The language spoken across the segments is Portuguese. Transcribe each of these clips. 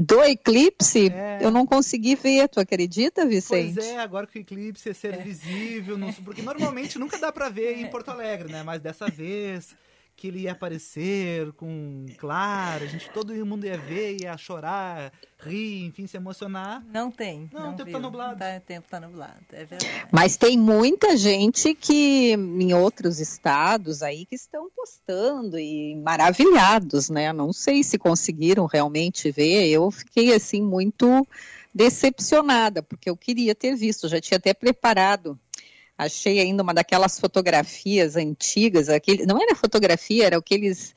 Do eclipse? É. Eu não consegui ver, tu acredita, Vicente? Pois é, agora que o eclipse é ser é. visível, não, porque normalmente nunca dá para ver em Porto Alegre, né? Mas dessa vez que ele ia aparecer com Clara, a gente todo mundo ia ver, ia chorar, rir, enfim, se emocionar. Não tem. Não, não o tempo viu. tá nublado. Tá, o tempo tá nublado, é verdade. Mas tem muita gente que em outros estados aí que estão postando e maravilhados, né? Não sei se conseguiram realmente ver. Eu fiquei assim muito decepcionada, porque eu queria ter visto, já tinha até preparado Achei ainda uma daquelas fotografias antigas, aquele, não era fotografia, era aqueles.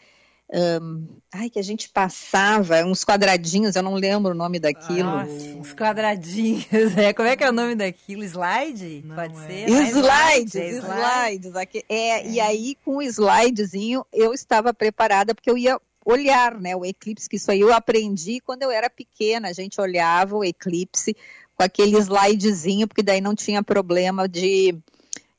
Um, ai, que a gente passava, uns quadradinhos, eu não lembro o nome daquilo. Nossa, uns quadradinhos, é. Como é que é o nome daquilo? Slide? Não Pode é. ser? Slides, é, slides. Aqui, é, é, e aí com o slidezinho eu estava preparada porque eu ia olhar, né, o eclipse, que isso aí eu aprendi quando eu era pequena, a gente olhava o eclipse com aquele slidezinho, porque daí não tinha problema de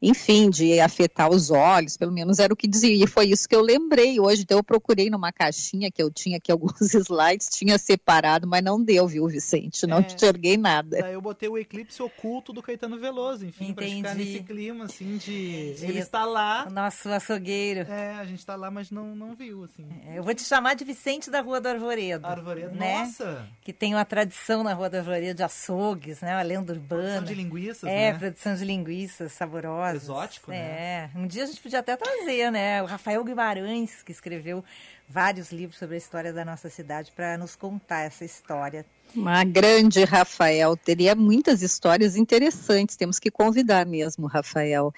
enfim, de afetar os olhos, pelo menos era o que dizia. E foi isso que eu lembrei hoje. Então eu procurei numa caixinha que eu tinha aqui alguns slides, tinha separado, mas não deu, viu, Vicente? Não é, enxerguei nada. Daí eu botei o eclipse oculto do Caetano Veloso, enfim, Entendi. pra ficar nesse clima, assim, de. Entendi. Ele está lá. O nosso açougueiro. É, a gente está lá, mas não, não viu, assim. É, eu vou te chamar de Vicente da Rua do Arvoredo. Arvoredo, né? nossa! Que tem uma tradição na Rua do Arvoredo de açougues, né? Uma lenda urbana. Produção de linguiças, é, né? produção de linguiças saborosas exótico, né? É, um dia a gente podia até trazer, né? O Rafael Guimarães, que escreveu vários livros sobre a história da nossa cidade, para nos contar essa história uma grande Rafael, teria muitas histórias interessantes, temos que convidar mesmo, Rafael.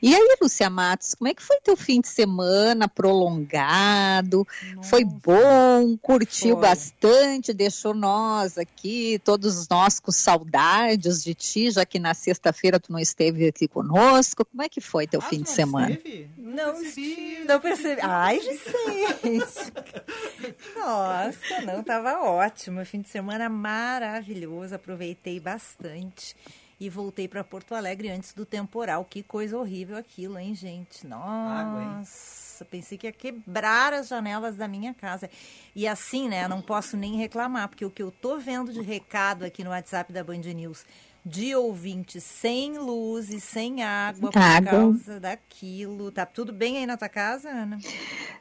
E aí, Lúcia Matos, como é que foi teu fim de semana prolongado? Nossa. Foi bom? Curtiu foi. bastante? Deixou nós aqui, todos nós com saudades de ti, já que na sexta-feira tu não esteve aqui conosco. Como é que foi teu ah, fim de semana? Esteve? Não, percebi. Não percebi. Ai, gente. Nossa, não, tava ótimo. Fim de semana maravilhoso, aproveitei bastante e voltei para Porto Alegre antes do temporal. Que coisa horrível aquilo, hein, gente? Nossa, Água, hein? pensei que ia quebrar as janelas da minha casa. E assim, né, não posso nem reclamar, porque o que eu tô vendo de recado aqui no WhatsApp da Band News de ouvintes sem luz e sem água por água. causa daquilo. Tá tudo bem aí na tua casa, Ana?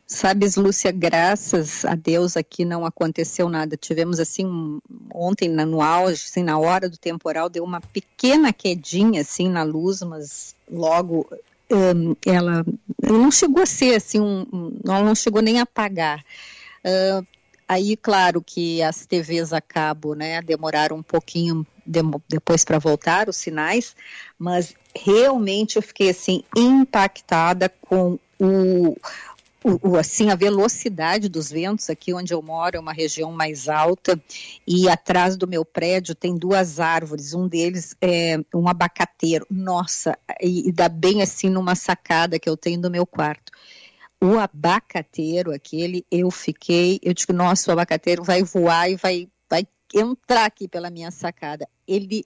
Sabes, Lúcia, graças a Deus aqui não aconteceu nada. Tivemos assim ontem no auge, assim, na hora do temporal, deu uma pequena quedinha assim na luz, mas logo um, ela não chegou a ser assim, um, um, não chegou nem a apagar. Uh, aí, claro que as TVs a cabo, né, demoraram um pouquinho depois para voltar os sinais, mas realmente eu fiquei assim impactada com o, o, assim a velocidade dos ventos. Aqui onde eu moro é uma região mais alta e atrás do meu prédio tem duas árvores. Um deles é um abacateiro. Nossa e, e dá bem assim numa sacada que eu tenho do meu quarto. O abacateiro aquele eu fiquei eu digo nossa o abacateiro vai voar e vai vai entrar aqui pela minha sacada. Ele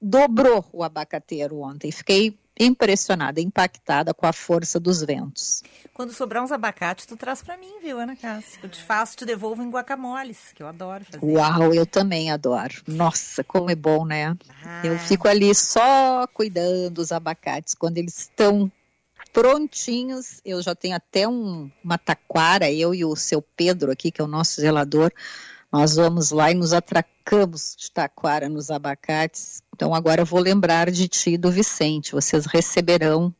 dobrou o abacateiro ontem. Fiquei impressionada, impactada com a força dos ventos. Quando sobrar uns abacates, tu traz para mim, viu, Ana Cássia? Eu te faço, te devolvo em guacamoles, que eu adoro fazer. Uau, eu também adoro. Nossa, como é bom, né? Ah. Eu fico ali só cuidando dos abacates. Quando eles estão prontinhos, eu já tenho até um, uma taquara, eu e o seu Pedro aqui, que é o nosso zelador, nós vamos lá e nos atracamos de taquara nos abacates. Então agora eu vou lembrar de ti e do Vicente. Vocês receberão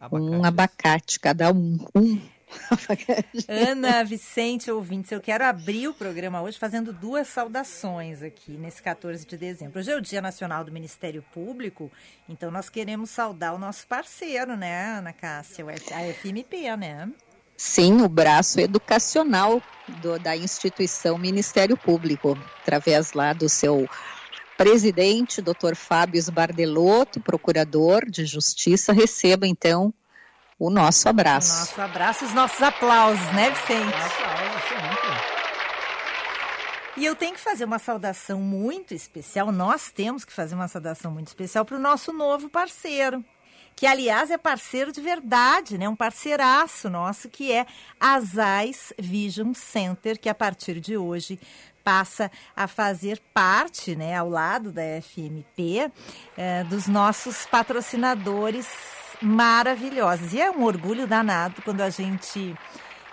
Abacates. um abacate, cada um. Um. Ana, Vicente, ouvintes, eu quero abrir o programa hoje fazendo duas saudações aqui nesse 14 de dezembro. Hoje é o Dia Nacional do Ministério Público, então nós queremos saudar o nosso parceiro, né, Ana Cássia, a FMP, né? Sim, o braço educacional do, da instituição Ministério Público, através lá do seu presidente, doutor Fábio Sbardelotto, procurador de justiça, receba então o nosso abraço. O nosso abraço e os nossos aplausos, né, Vicente? E eu tenho que fazer uma saudação muito especial, nós temos que fazer uma saudação muito especial para o nosso novo parceiro, que aliás é parceiro de verdade, né? Um parceiraço nosso que é a Zais Vision Center, que a partir de hoje passa a fazer parte, né, ao lado da FMP, é, dos nossos patrocinadores maravilhosos. E é um orgulho danado quando a gente,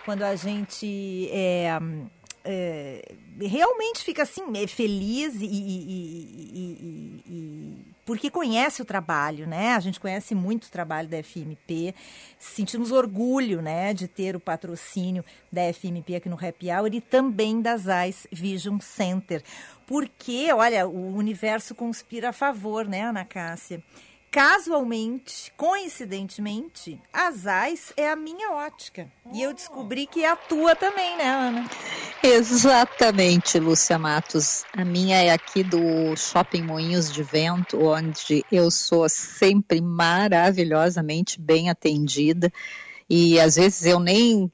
quando a gente é, é, realmente fica assim é, feliz e, e, e, porque conhece o trabalho, né? A gente conhece muito o trabalho da FMP, sentimos orgulho, né, de ter o patrocínio da FMP aqui no Happy Hour e também das AIS Vision Center. Porque, olha, o universo conspira a favor, né, Ana Cássia? Casualmente, coincidentemente, a Zais é a minha ótica. Oh. E eu descobri que é a tua também, né, Ana? Exatamente, Lúcia Matos. A minha é aqui do Shopping Moinhos de Vento, onde eu sou sempre maravilhosamente bem atendida e às vezes eu nem uh,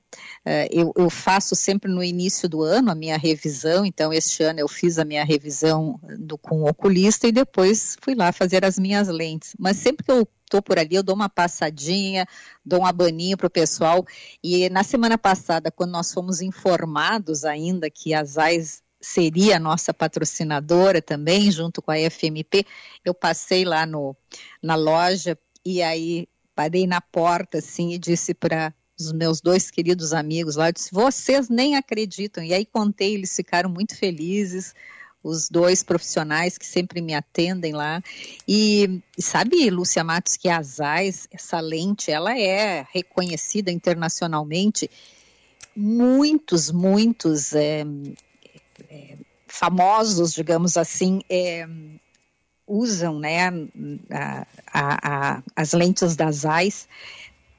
eu, eu, faço sempre no início do ano a minha revisão, então este ano eu fiz a minha revisão do, com o oculista e depois fui lá fazer as minhas lentes. Mas sempre que eu estou por ali, eu dou uma passadinha, dou um abaninho para o pessoal. E na semana passada, quando nós fomos informados ainda que a ZAIS seria a nossa patrocinadora também, junto com a FMP, eu passei lá no, na loja e aí parei na porta assim e disse para os meus dois queridos amigos lá, eu disse, vocês nem acreditam. E aí contei, eles ficaram muito felizes, os dois profissionais que sempre me atendem lá. E sabe, Lúcia Matos, que a Zeiss, essa lente, ela é reconhecida internacionalmente. Muitos, muitos é, é, famosos, digamos assim, é, usam né, a, a, a, as lentes das AIS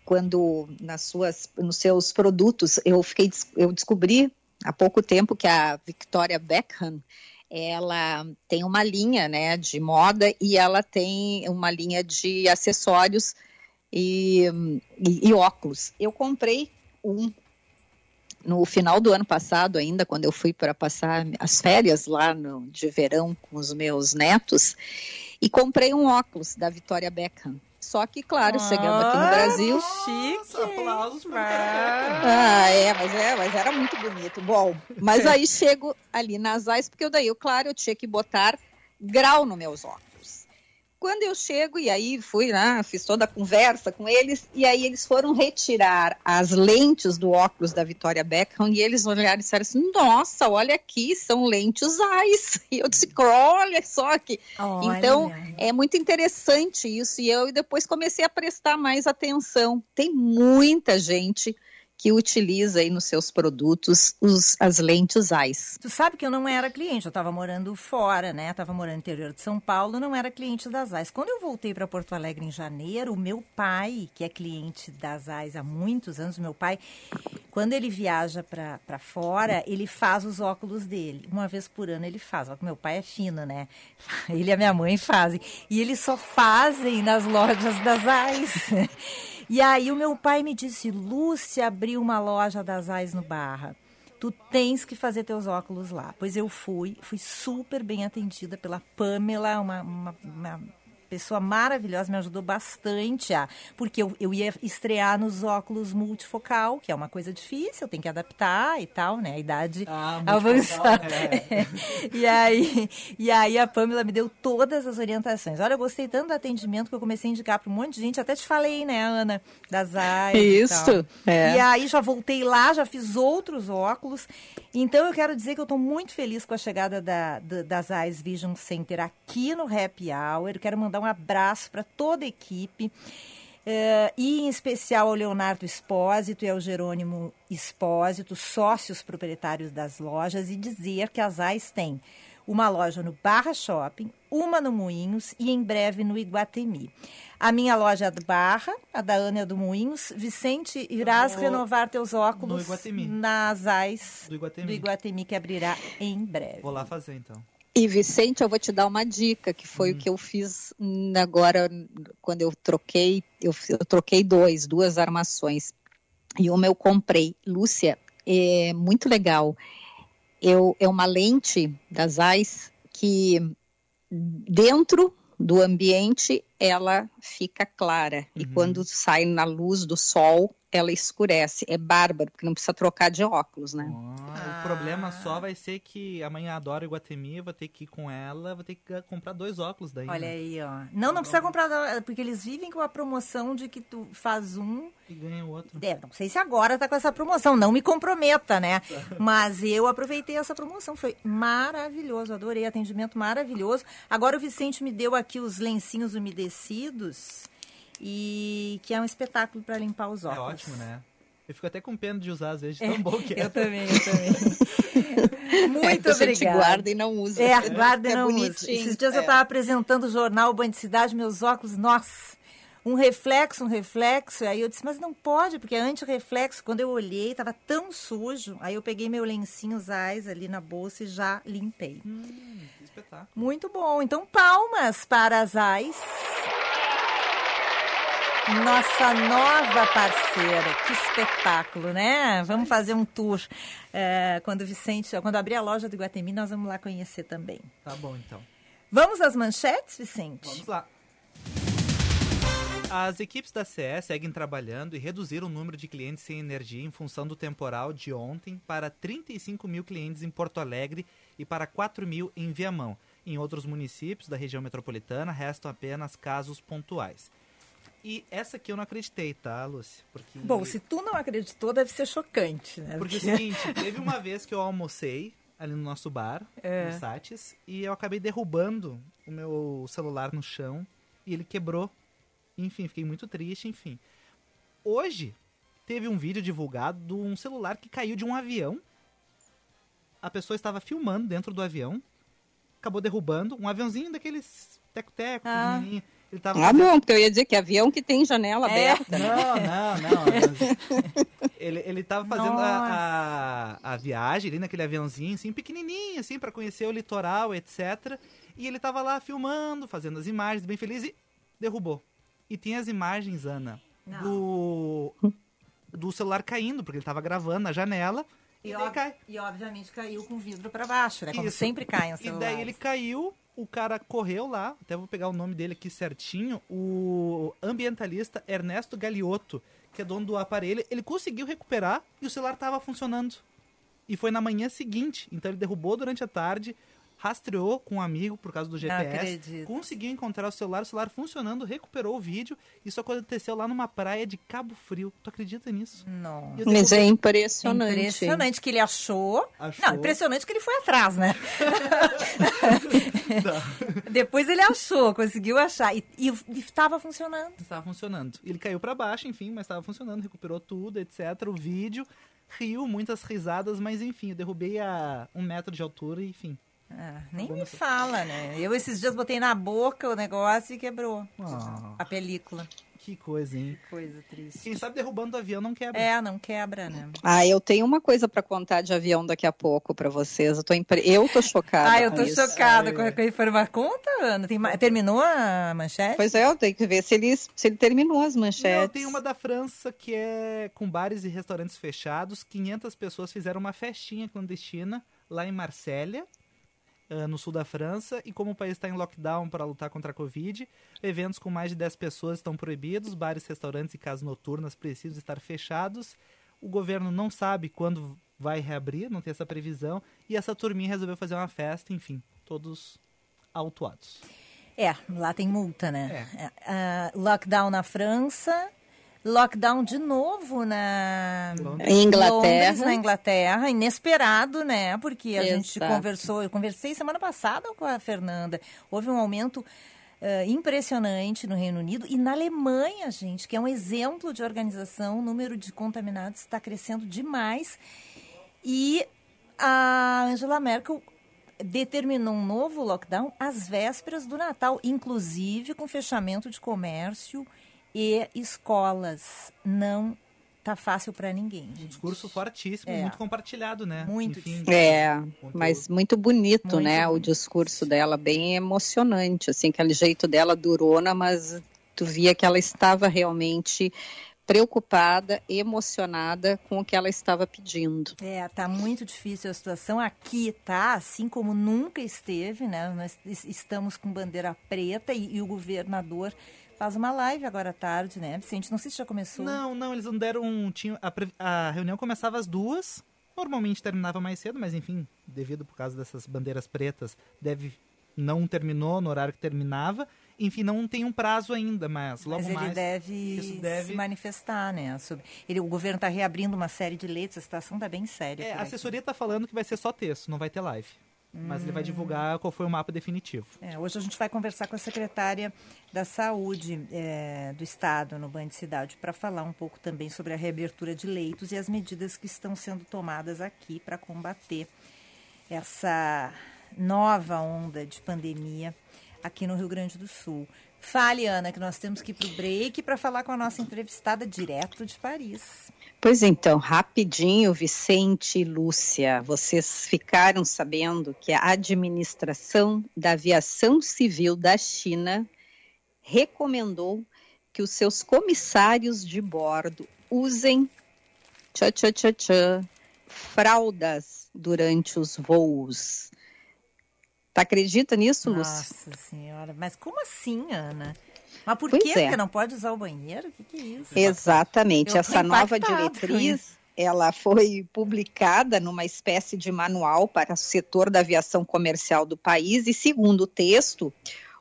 quando nas suas, nos seus produtos, eu fiquei, eu descobri há pouco tempo que a Victoria Beckham ela tem uma linha né, de moda e ela tem uma linha de acessórios e, e, e óculos. Eu comprei um no final do ano passado ainda, quando eu fui para passar as férias lá no, de verão com os meus netos, e comprei um óculos da Victoria Beckham. Só que, claro, ah, chegando aqui no Brasil. Chique! Aplausos Ah, é mas, é, mas era muito bonito. Bom, mas aí chego ali nas AIS, porque eu daí, eu, claro, eu tinha que botar grau nos meus óculos. Quando eu chego, e aí fui lá, fiz toda a conversa com eles, e aí eles foram retirar as lentes do óculos da Vitória Beckham, e eles olharam e disseram assim, nossa, olha aqui, são lentes AIS. E eu disse, olha só que... Olha. Então, é muito interessante isso, e eu depois comecei a prestar mais atenção. Tem muita gente que utiliza aí nos seus produtos os, as lentes AIS. Tu sabe que eu não era cliente, eu estava morando fora, né? Estava morando no interior de São Paulo, não era cliente das AIS. Quando eu voltei para Porto Alegre em janeiro, o meu pai, que é cliente das AIS há muitos anos, meu pai, quando ele viaja para fora, ele faz os óculos dele. Uma vez por ano ele faz. Meu pai é fino, né? Ele e a minha mãe fazem. E eles só fazem nas lojas das AIS. E aí o meu pai me disse, Lúcia abriu uma loja das AIS no Barra. Tu tens que fazer teus óculos lá. Pois eu fui, fui super bem atendida pela Pamela, uma, uma, uma pessoa maravilhosa, me ajudou bastante a. Porque eu, eu ia estrear nos óculos multifocal, que é uma coisa difícil, tem que adaptar e tal, né? A idade ah, avançada. É. e, aí, e aí a Pamela me deu todas as orientações. Olha, eu gostei tanto do atendimento que eu comecei a indicar para um monte de gente. Até te falei, né, Ana, das áreas. Isso. E, é. e aí já voltei lá, já fiz outros óculos. Então eu quero dizer que eu estou muito feliz com a chegada da, da, das Eyes Vision Center aqui no Happy Hour. Eu quero mandar mandar um abraço para toda a equipe. Uh, e em especial ao Leonardo Espósito e ao Jerônimo Espósito, sócios proprietários das lojas, e dizer que as AIS têm uma loja no Barra Shopping, uma no Moinhos e em breve no Iguatemi. A minha loja é do Barra, a da Ana é do Moinhos. Vicente, irás Vou renovar teus óculos nas AIS do Iguatemi. do Iguatemi, que abrirá em breve. Vou lá fazer então. E Vicente, eu vou te dar uma dica, que foi hum. o que eu fiz agora quando eu troquei, eu, eu, troquei dois, duas armações. E uma eu comprei. Lúcia, é muito legal. Eu, é uma lente das AIS que dentro do ambiente ela fica clara. E Uhum. quando sai na luz do sol, ela escurece. É bárbaro, porque não precisa trocar de óculos, né? Ah, O problema só vai ser que amanhã adoro Iguatemi, vou ter que ir com ela, vou ter que comprar dois óculos daí. Olha né? aí, ó. Não, não precisa comprar, porque eles vivem com a promoção de que tu faz um. E ganha o outro. É, não sei se agora tá com essa promoção, não me comprometa, né? Mas eu aproveitei essa promoção, foi maravilhoso, adorei, atendimento maravilhoso. Agora o Vicente me deu aqui os lencinhos umedecidos e que é um espetáculo para limpar os É óculos. ótimo, né? Eu fico até com pena de usar, às vezes, de tão bom que é. Eu também, eu também. Muito É, Você te obrigada. guarda e não usa. É, guarda e É não usa. bonitinho. Esses dias eu É. estava apresentando o jornal Banho de Cidade, meus óculos, nossa, um reflexo, um reflexo. Aí eu disse, mas não pode, porque é anti-reflexo. Quando eu olhei, estava tão sujo. Aí eu peguei meu lencinho Zais ali na bolsa e já limpei. Hum, que espetáculo. Muito bom. Então, palmas para as Zais. Nossa nova parceira, que espetáculo, né? Vamos fazer um tour. É, quando o Vicente, quando abrir a loja do Iguatemi, nós vamos lá conhecer também. Tá bom, então. Vamos às manchetes, Vicente? Vamos lá. As equipes da CE seguem trabalhando e reduziram o número de clientes sem energia em função do temporal de ontem para 35 mil clientes em Porto Alegre e para 4 mil em Viamão. Em outros municípios da região metropolitana, restam apenas casos pontuais. E essa aqui eu não acreditei, tá, Lúcia? Porque... Bom, se tu não acreditou, deve ser chocante, né? Porque é o seguinte, teve uma vez que eu almocei ali no nosso bar, É. no Sates, e eu acabei derrubando o meu celular no chão e ele quebrou. Enfim, fiquei muito triste, enfim. Hoje teve um vídeo divulgado de um celular que caiu de um avião. A pessoa estava filmando dentro do avião, acabou derrubando um aviãozinho daqueles teco-teco, Ah. Ele tava Ah, fazendo- bom, porque eu ia dizer que avião que tem janela É. aberta. né? não, não, não. ele, ele tava fazendo a, a, a viagem ali naquele aviãozinho, assim, pequenininho, assim, para conhecer o litoral, etc. E ele tava lá filmando, fazendo as imagens, bem feliz, e derrubou. E tem as imagens, Ana, Não. do, do celular caindo, porque ele tava gravando na janela, e, E, ob- cai. e obviamente caiu com o vidro para baixo, né? Como Isso. sempre cai um E celular. daí ele caiu, o cara correu lá, até vou pegar o nome dele aqui certinho, o ambientalista Ernesto Galiotto, que é dono do aparelho, ele conseguiu recuperar e o celular estava funcionando. E foi na manhã seguinte, então ele derrubou durante a tarde, rastreou com um amigo por causa do GPS, acredito. conseguiu encontrar o celular, o celular funcionando, recuperou o vídeo. Isso aconteceu lá numa praia de Cabo Frio. Tu acredita nisso? Não. Mas é impressionante. Impressionante que ele achou. Achou. Não, impressionante que ele foi atrás, né? Depois ele achou, conseguiu achar. E estava funcionando. Estava funcionando. Ele caiu pra baixo, enfim, mas estava funcionando, recuperou tudo, etc. O vídeo riu, muitas risadas, mas enfim, eu derrubei a um metro de altura, e, enfim. Ah, nem me fala, né? Eu esses dias botei na boca o negócio e quebrou Ah, a película. que coisa, hein? Coisa triste. Quem sabe derrubando o avião não quebra. É, não quebra, né? Ah, eu tenho uma coisa para contar de avião daqui a pouco para vocês. Eu tô, impre... eu tô chocada. Ah, eu tô isso. chocada Ai, com ai. a com a informação. Conta, Ana. Tem Terminou a manchete? Pois é, eu tenho que ver se ele, se ele terminou as manchetes. Não, tem uma da França que é com bares e restaurantes fechados. 500 pessoas fizeram uma festinha clandestina lá em Marsella, ah, no sul da França. E como o país está em lockdown para lutar contra a Covid, eventos com mais de 10 pessoas estão proibidos. Bares, restaurantes e casas noturnas precisam estar fechados. O governo não sabe quando vai reabrir, não tem essa previsão. E essa turminha resolveu fazer uma festa, enfim, todos autuados. É, lá tem multa, né? É, ah, lockdown na França, lockdown de novo na Inglaterra. Londres, na Inglaterra, inesperado, né? Porque a gente Exato. conversou, eu conversei semana passada com a Fernanda. Houve um aumento ah, impressionante no Reino Unido e na Alemanha, gente, que é um exemplo de organização, o número de contaminados está crescendo demais. E a Angela Merkel determinou um novo lockdown às vésperas do Natal, inclusive com fechamento de comércio e escolas. Não tá fácil para ninguém. Um gente. discurso fortíssimo, É. muito compartilhado, né? Muito Enfim, É, conteúdo. mas muito bonito, Muito né? O bonito. discurso dela, bem emocionante, assim, aquele jeito dela durona, mas tu via que ela estava realmente preocupada, emocionada com o que ela estava pedindo. É, tá muito difícil a situação aqui, tá? Assim como nunca esteve, né? Nós estamos com bandeira preta e, e o governador faz uma live agora à tarde, né, Vicente? Não sei se já começou. Não, não, eles não deram um. Tinha, a, a reunião começava às duas, normalmente terminava mais cedo, mas enfim, devido por causa dessas bandeiras pretas, deve não terminou no horário que terminava enfim, não tem um prazo ainda, mas logo mas ele mais. Deve, deve se manifestar, né? Sobre, ele, o governo está reabrindo uma série de leitos, a situação está bem séria. É, a assessoria está falando que vai ser só texto, não vai ter live. Hum. Mas ele vai divulgar qual foi o mapa definitivo. É, hoje a gente vai conversar com a secretária da Saúde é, do Estado no Banho de Cidade para falar um pouco também sobre a reabertura de leitos e as medidas que estão sendo tomadas aqui para combater essa nova onda de pandemia aqui no Rio Grande do Sul. Fale, Ana, que nós temos que ir para o break para falar com a nossa entrevistada direto de Paris. Pois então, rapidinho, Vicente e Lúcia, vocês ficaram sabendo que a Administração da Aviação Civil da China recomendou que os seus comissários de bordo usem tchá, tchá, tchá, tchá, fraldas durante os voos. Tu acredita nisso, Lúcia? Nossa senhora, mas como assim, Ana? Mas por pois quê? É. Porque não pode usar o banheiro? O que, que é isso? Exatamente. Eu Essa nova diretriz, ela foi publicada numa espécie de manual para o setor da aviação comercial do país e, segundo o texto,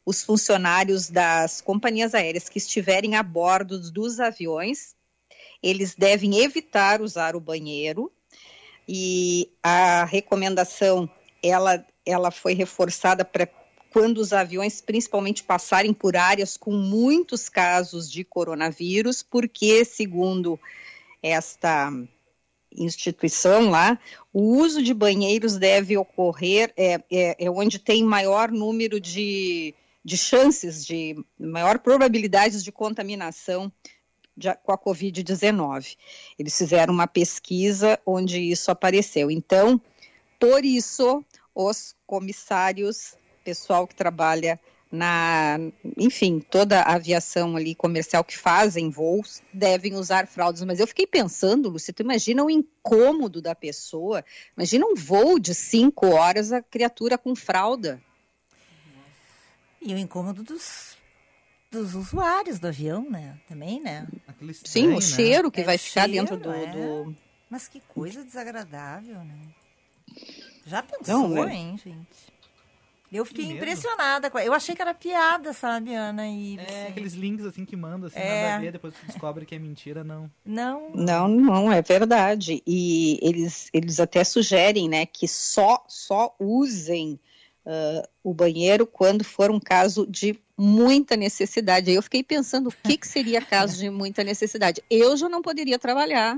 os funcionários das companhias aéreas que estiverem a bordo dos aviões, eles devem evitar usar o banheiro e a recomendação ela ela foi reforçada para quando os aviões principalmente passarem por áreas com muitos casos de coronavírus, porque, segundo esta instituição lá, o uso de banheiros deve ocorrer é, é, é onde tem maior número de, de chances, de maior probabilidade de contaminação de, com a Covid-19. Eles fizeram uma pesquisa onde isso apareceu. Então, por isso, os comissários, pessoal que trabalha na, enfim, toda a aviação ali comercial que fazem voos devem usar fraldas. Mas eu fiquei pensando, Lúcia, tu imagina o incômodo da pessoa. Imagina um voo de cinco horas, a criatura com fralda. E o incômodo dos, dos usuários do avião, né? Também, né? Sim, o né? cheiro que é vai ficar dentro do, é. do... Mas que coisa desagradável, né? Já pensou, não, né? hein, gente? Eu fiquei impressionada com Eu achei que era piada, sabe, Ana? E, é, aqueles links assim que manda, assim, é. nada a ver, depois tu descobre que é mentira, não. Não. Não, não, é verdade. E eles, eles até sugerem, né, que só, só usem uh, o banheiro quando for um caso de muita necessidade. Aí eu fiquei pensando o que, que seria caso de muita necessidade. Eu já não poderia trabalhar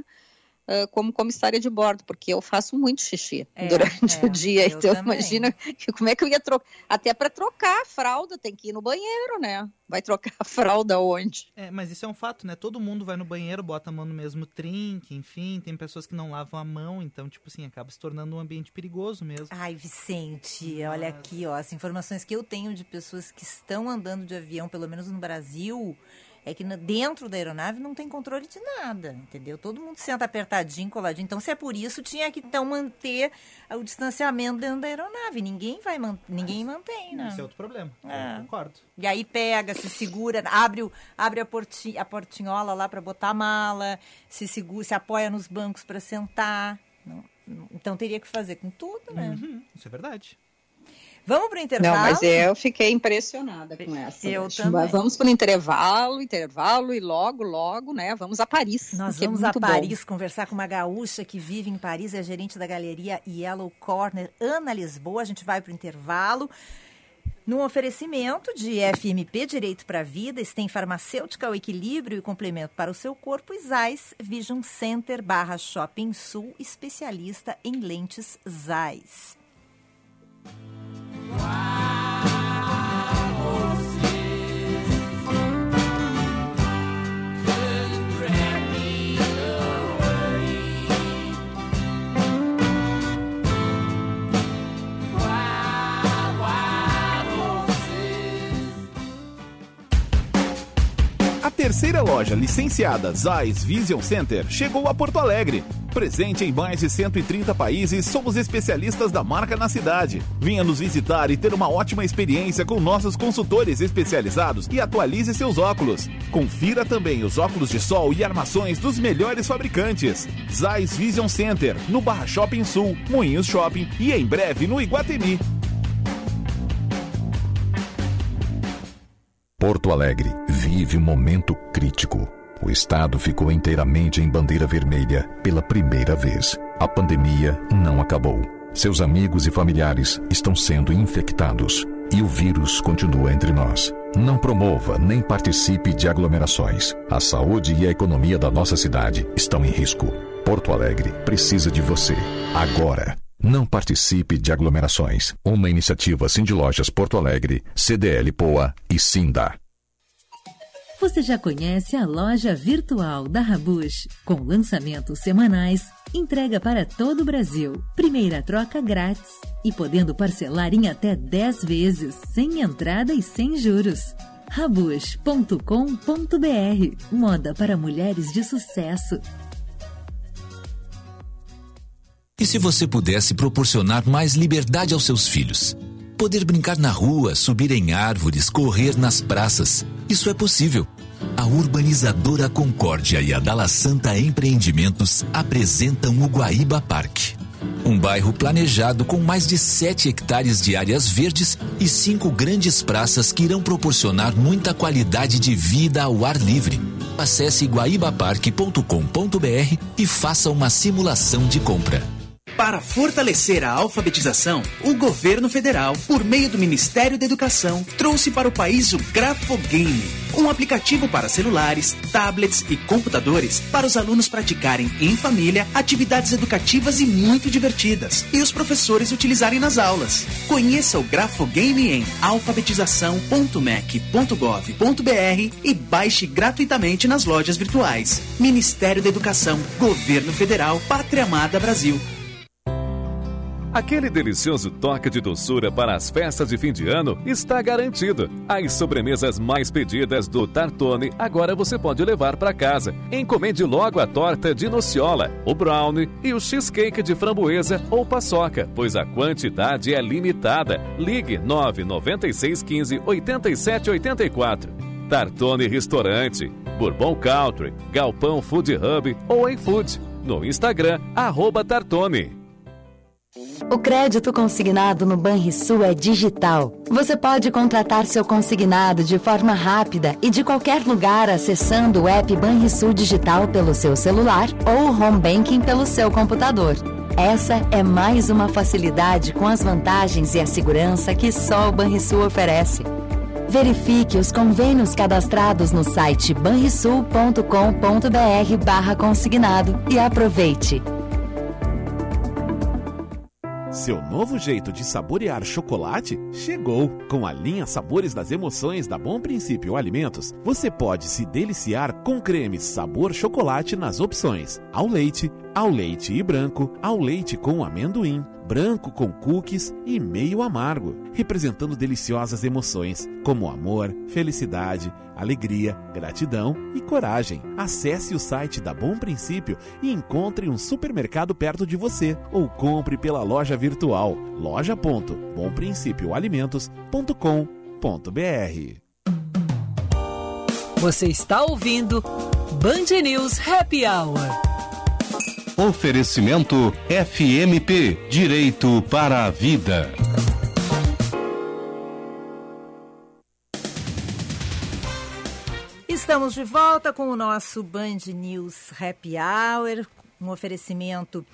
uh, como comissária de bordo, porque eu faço muito xixi é, durante é, o dia. Então, também. imagina como é que eu ia trocar. Até para trocar a fralda, tem que ir no banheiro, né? Vai trocar a fralda onde? É, mas isso é um fato, né? Todo mundo vai no banheiro, bota a mão no mesmo trinque, enfim, tem pessoas que não lavam a mão, então, tipo assim, acaba se tornando um ambiente perigoso mesmo. Ai, Vicente, olha aqui, ó, as informações que eu tenho de pessoas que estão andando de avião, pelo menos no Brasil, é que dentro da aeronave não tem controle de nada, entendeu? Todo mundo senta apertadinho, coladinho. Então, se é por isso, tinha que então manter o distanciamento dentro da aeronave. Ninguém vai man ninguém mantém, né? Esse é outro problema. É. concordo. E aí pega, se segura, abre, o, abre a, porti a portinhola lá para botar a mala, se segura, se apoia nos bancos para sentar. Não, então teria que fazer com tudo, né? Uhum, isso é verdade. Vamos para o intervalo? Não, mas eu fiquei impressionada com essa. Eu também. Vamos para o intervalo, intervalo e logo, logo, né? Vamos a Paris. Nós é vamos é a Paris bom. conversar com uma gaúcha que vive em Paris, é gerente da galeria Yellow Corner, Ana Lisboa. A gente vai para o intervalo. No oferecimento de FMP Direito para a Vida, tem farmacêutica ao equilíbrio e complemento para o seu corpo, Zais Vision Center barra Shopping Sul, especialista em lentes Zais. Wow. Terceira loja licenciada Zeiss Vision Center chegou a Porto Alegre. Presente em mais de 130 países, somos especialistas da marca na cidade. Venha nos visitar e ter uma ótima experiência com nossos consultores especializados e atualize seus óculos. Confira também os óculos de sol e armações dos melhores fabricantes. Zeiss Vision Center, no Barra Shopping Sul, Moinhos Shopping e em breve no Iguatemi. Porto Alegre vive um momento crítico. O estado ficou inteiramente em bandeira vermelha pela primeira vez. A pandemia não acabou. Seus amigos e familiares estão sendo infectados e o vírus continua entre nós. Não promova nem participe de aglomerações. A saúde e a economia da nossa cidade estão em risco. Porto Alegre precisa de você. Agora. Não participe de aglomerações. Uma iniciativa Cindy Lojas Porto Alegre, CDL Poa e Sinda. Você já conhece a loja virtual da Rabush, com lançamentos semanais, entrega para todo o Brasil, primeira troca grátis e podendo parcelar em até 10 vezes, sem entrada e sem juros. Rabush.com.br Moda para mulheres de sucesso. E se você pudesse proporcionar mais liberdade aos seus filhos? Poder brincar na rua, subir em árvores, correr nas praças. Isso é possível. A urbanizadora Concórdia e a Dala Santa Empreendimentos apresentam o Guaíba Parque. Um bairro planejado com mais de 7 hectares de áreas verdes e cinco grandes praças que irão proporcionar muita qualidade de vida ao ar livre. Acesse guaibaparque.com.br e faça uma simulação de compra. Para fortalecer a alfabetização, o governo federal, por meio do Ministério da Educação, trouxe para o país o Grafogame, um aplicativo para celulares, tablets e computadores para os alunos praticarem em família atividades educativas e muito divertidas e os professores utilizarem nas aulas. Conheça o Grafogame em alfabetização.mec.gov.br e baixe gratuitamente nas lojas virtuais. Ministério da Educação, Governo Federal, Pátria Amada Brasil. Aquele delicioso toque de doçura para as festas de fim de ano está garantido. As sobremesas mais pedidas do Tartone agora você pode levar para casa. Encomende logo a torta de nociola, o brownie e o cheesecake de framboesa ou paçoca, pois a quantidade é limitada. Ligue 996 15 87 84. Tartone Restaurante, Bourbon Country, Galpão Food Hub ou em Food. No Instagram, arroba Tartone. O crédito consignado no Banrisul é digital. Você pode contratar seu consignado de forma rápida e de qualquer lugar acessando o app Banrisul Digital pelo seu celular ou o home banking pelo seu computador. Essa é mais uma facilidade com as vantagens e a segurança que só o Banrisul oferece. Verifique os convênios cadastrados no site banrisul.com.br barra consignado e aproveite. Seu novo jeito de saborear chocolate chegou! Com a linha Sabores das Emoções da Bom Princípio Alimentos, você pode se deliciar com cremes sabor chocolate nas opções ao leite, ao leite e branco, ao leite com amendoim, branco com cookies e meio amargo, representando deliciosas emoções como amor, felicidade, alegria, gratidão e coragem. Acesse o site da Bom Princípio e encontre um supermercado perto de você ou compre pela loja virtual loja.bomprincipioalimentos.com.br. Você está ouvindo Band News Happy Hour. Oferecimento FMP Direito para a Vida. Estamos de volta com o nosso Band News Happy Hour, um oferecimento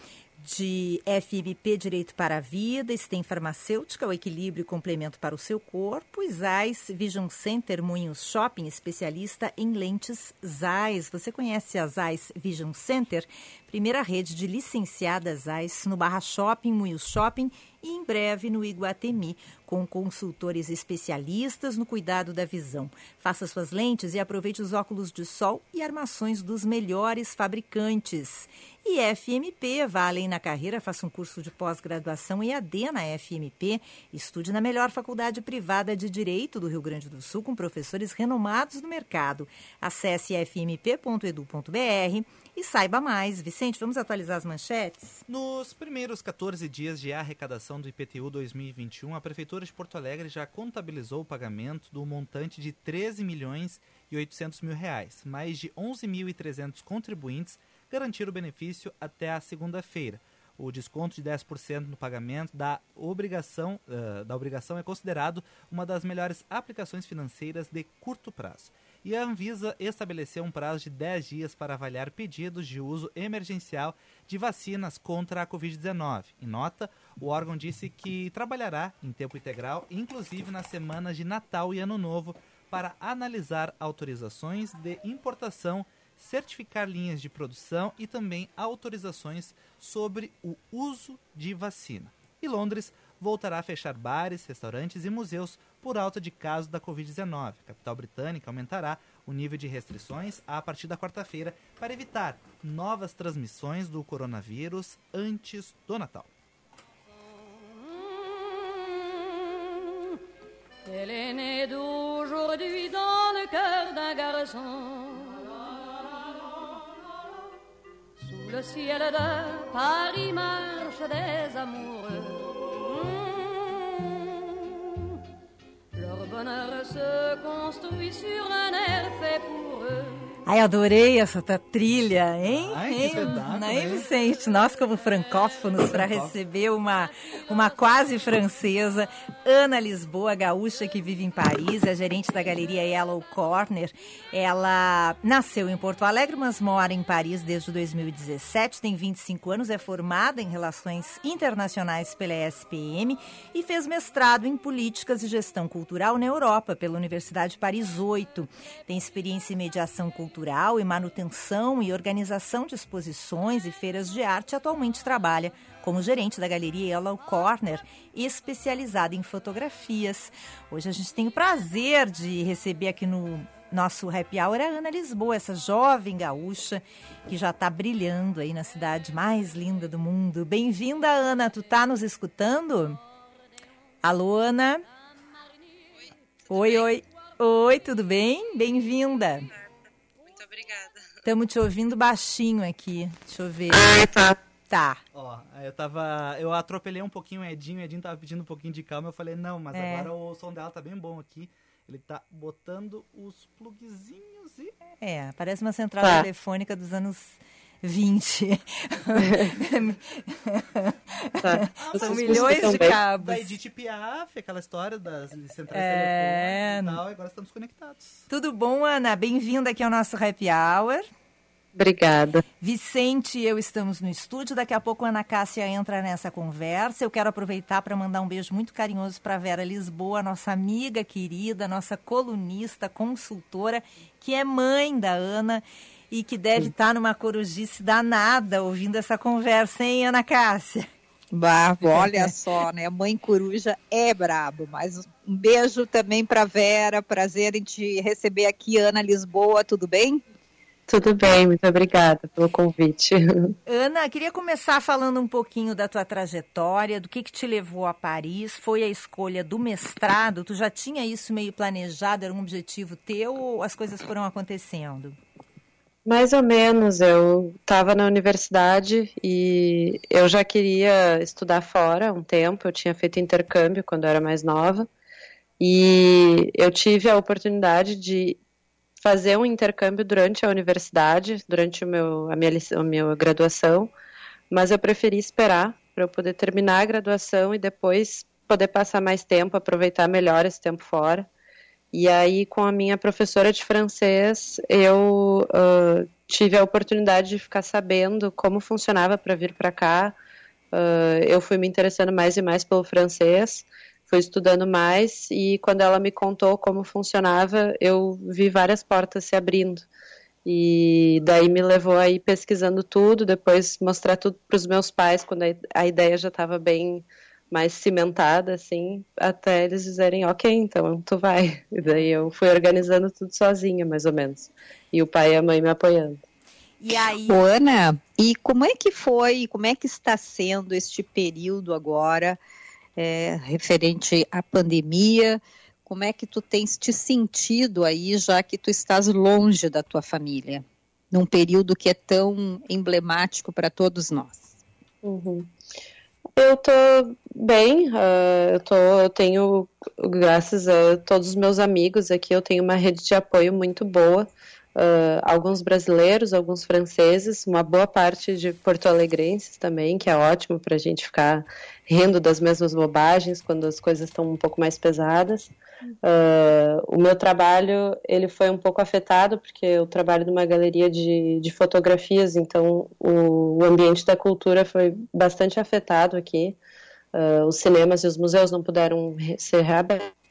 de FMP Direito para a Vida, STEM Farmacêutica, o equilíbrio e complemento para o seu corpo, e Zais Vision Center Moinhos Shopping, especialista em lentes Zais. Você conhece a Zais Vision Center? Primeira rede de licenciadas Zais no Barra Shopping, Moinhos Shopping e em breve no Iguatemi, com consultores especialistas no cuidado da visão. Faça suas lentes e aproveite os óculos de sol e armações dos melhores fabricantes. E FMP, vá além na carreira, faça um curso de pós-graduação EAD na FMP, estude na melhor faculdade privada de Direito do Rio Grande do Sul, com professores renomados no mercado. Acesse fmp.edu.br e saiba mais. Vicente, vamos atualizar as manchetes? Nos primeiros 14 dias de arrecadação do IPTU 2021, a Prefeitura de Porto Alegre já contabilizou o pagamento do montante de 13 milhões e 800 mil reais. Mais de 11.300 contribuintes garantir o benefício até a segunda-feira. O desconto de 10% no pagamento da obrigação, uh, da obrigação é considerado uma das melhores aplicações financeiras de curto prazo. E a Anvisa estabeleceu um prazo de 10 dias para avaliar pedidos de uso emergencial de vacinas contra a Covid-19. Em nota, o órgão disse que trabalhará em tempo integral, inclusive nas semanas de Natal e Ano Novo, para analisar autorizações de importação certificar linhas de produção e também autorizações sobre o uso de vacina. E Londres voltará a fechar bares, restaurantes e museus por alta de casos da Covid-19. A capital britânica aumentará o nível de restrições a partir da quarta-feira para evitar novas transmissões do coronavírus antes do Natal. Elle est née d'aujourd'hui dans le cœur d'un garçon. Le ciel de Paris marche des amoureux. Mmh. Leur bonheur se construit sur un air fait pour eux. Ai, adorei essa trilha, hein? Ai, hein? que Não é, Vicente? Nós, como francófonos, para receber uma, uma quase francesa, Ana Lisboa, gaúcha que vive em Paris, é gerente da galeria Yellow Corner. Ela nasceu em Porto Alegre, mas mora em Paris desde 2017, tem 25 anos, é formada em Relações Internacionais pela ESPM e fez mestrado em Políticas e Gestão Cultural na Europa, pela Universidade Paris 8. Tem experiência em mediação cultural cultural e manutenção e organização de exposições e feiras de arte, atualmente trabalha como gerente da galeria Yellow Corner, especializada em fotografias. Hoje a gente tem o prazer de receber aqui no nosso happy hour a Ana Lisboa, essa jovem gaúcha que já está brilhando aí na cidade mais linda do mundo. Bem-vinda, Ana. Tu tá nos escutando? Alô, Ana? Oi, oi. Oi, oi tudo bem? Bem-vinda. Estamos te ouvindo baixinho aqui. Deixa eu ver. Ah, tá. Tá. Ó, eu tava. Eu atropelei um pouquinho o Edinho, o Edinho tava pedindo um pouquinho de calma. Eu falei, não, mas é. agora o som dela tá bem bom aqui. Ele tá botando os plugzinhos e. É, parece uma central tá. telefônica dos anos 20. tá. São milhões de cabos. Da Edith Piaf, aquela história das centrais é... telefônicas e tal, e agora estamos conectados. Tudo bom, Ana? Bem-vinda aqui ao nosso Happy Hour. Obrigada. Vicente e eu estamos no estúdio. Daqui a pouco a Ana Cássia entra nessa conversa. Eu quero aproveitar para mandar um beijo muito carinhoso para Vera Lisboa, nossa amiga querida, nossa colunista, consultora, que é mãe da Ana e que deve estar tá numa corujice danada ouvindo essa conversa, hein, Ana Cássia? Bah, olha só, né? Mãe coruja é brabo, mas um beijo também para Vera, prazer em te receber aqui, Ana Lisboa, tudo bem? Tudo bem, muito obrigada pelo convite. Ana, queria começar falando um pouquinho da tua trajetória, do que, que te levou a Paris, foi a escolha do mestrado, tu já tinha isso meio planejado, era um objetivo teu ou as coisas foram acontecendo? Mais ou menos, eu estava na universidade e eu já queria estudar fora um tempo, eu tinha feito intercâmbio quando eu era mais nova e eu tive a oportunidade de fazer um intercâmbio durante a universidade, durante o meu, a, minha, a minha graduação, mas eu preferi esperar para eu poder terminar a graduação e depois poder passar mais tempo, aproveitar melhor esse tempo fora. E aí, com a minha professora de francês, eu uh, tive a oportunidade de ficar sabendo como funcionava para vir para cá. Uh, eu fui me interessando mais e mais pelo francês, fui estudando mais, e quando ela me contou como funcionava, eu vi várias portas se abrindo. E daí me levou aí pesquisando tudo, depois mostrar tudo para os meus pais, quando a, ideia já estava bem mais cimentada, assim, até eles dizerem, ok, então tu vai. E daí eu fui organizando tudo sozinha, mais ou menos. E o pai e a mãe me apoiando. E aí. Ô, Ana, e como é que foi, como é que está sendo este período agora, é, referente à pandemia? Como é que tu tens te sentido aí, já que tu estás longe da tua família, num período que é tão emblemático para todos nós? Uhum. Eu tô bem, uh, eu, tô, eu tenho, graças a todos os meus amigos aqui, eu tenho uma rede de apoio muito boa uh, alguns brasileiros, alguns franceses, uma boa parte de porto-alegrenses também, que é ótimo para a gente ficar rindo das mesmas bobagens quando as coisas estão um pouco mais pesadas. Uh, o meu trabalho ele foi um pouco afetado porque eu trabalho numa galeria de, de fotografias, então o, o ambiente da cultura foi bastante afetado aqui. Uh, os cinemas e os museus não puderam ser reabertos.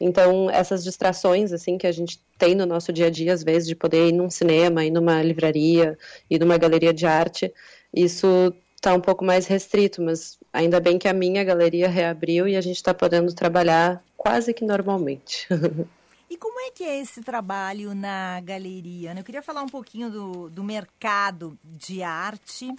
Então, essas distrações, assim, que a gente tem no nosso dia a dia, às vezes, de poder ir num cinema, ir numa livraria, ir numa galeria de arte, isso está um pouco mais restrito, mas ainda bem que a minha galeria reabriu e a gente está podendo trabalhar quase que normalmente. E como é que é esse trabalho na galeria? Eu queria falar um pouquinho do, do mercado de arte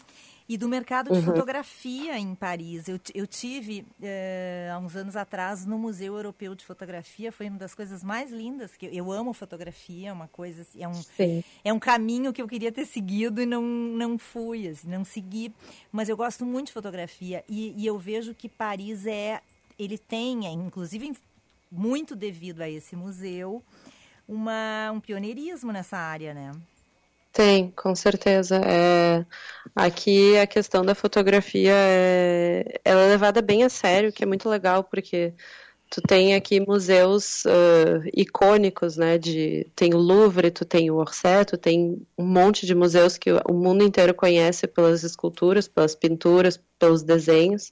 e do mercado de uhum. fotografia em Paris. Eu, eu tive, é, há uns anos atrás, no Museu Europeu de Fotografia, foi uma das coisas mais lindas, que eu, eu amo fotografia, é uma coisa, assim, é um, é um caminho que eu queria ter seguido e não, não fui, assim, não segui, mas eu gosto muito de fotografia e, e eu vejo que Paris é, ele tem, é, inclusive muito devido a esse museu, uma, um pioneirismo nessa área, né? Tem, com certeza. É, aqui a questão da fotografia é, ela é levada bem a sério, que é muito legal, porque tu tem aqui museus uh, icônicos, né? De, tem o Louvre, tu tem o Orsay, tu tem um monte de museus que o mundo inteiro conhece pelas esculturas, pelas pinturas, pelos desenhos,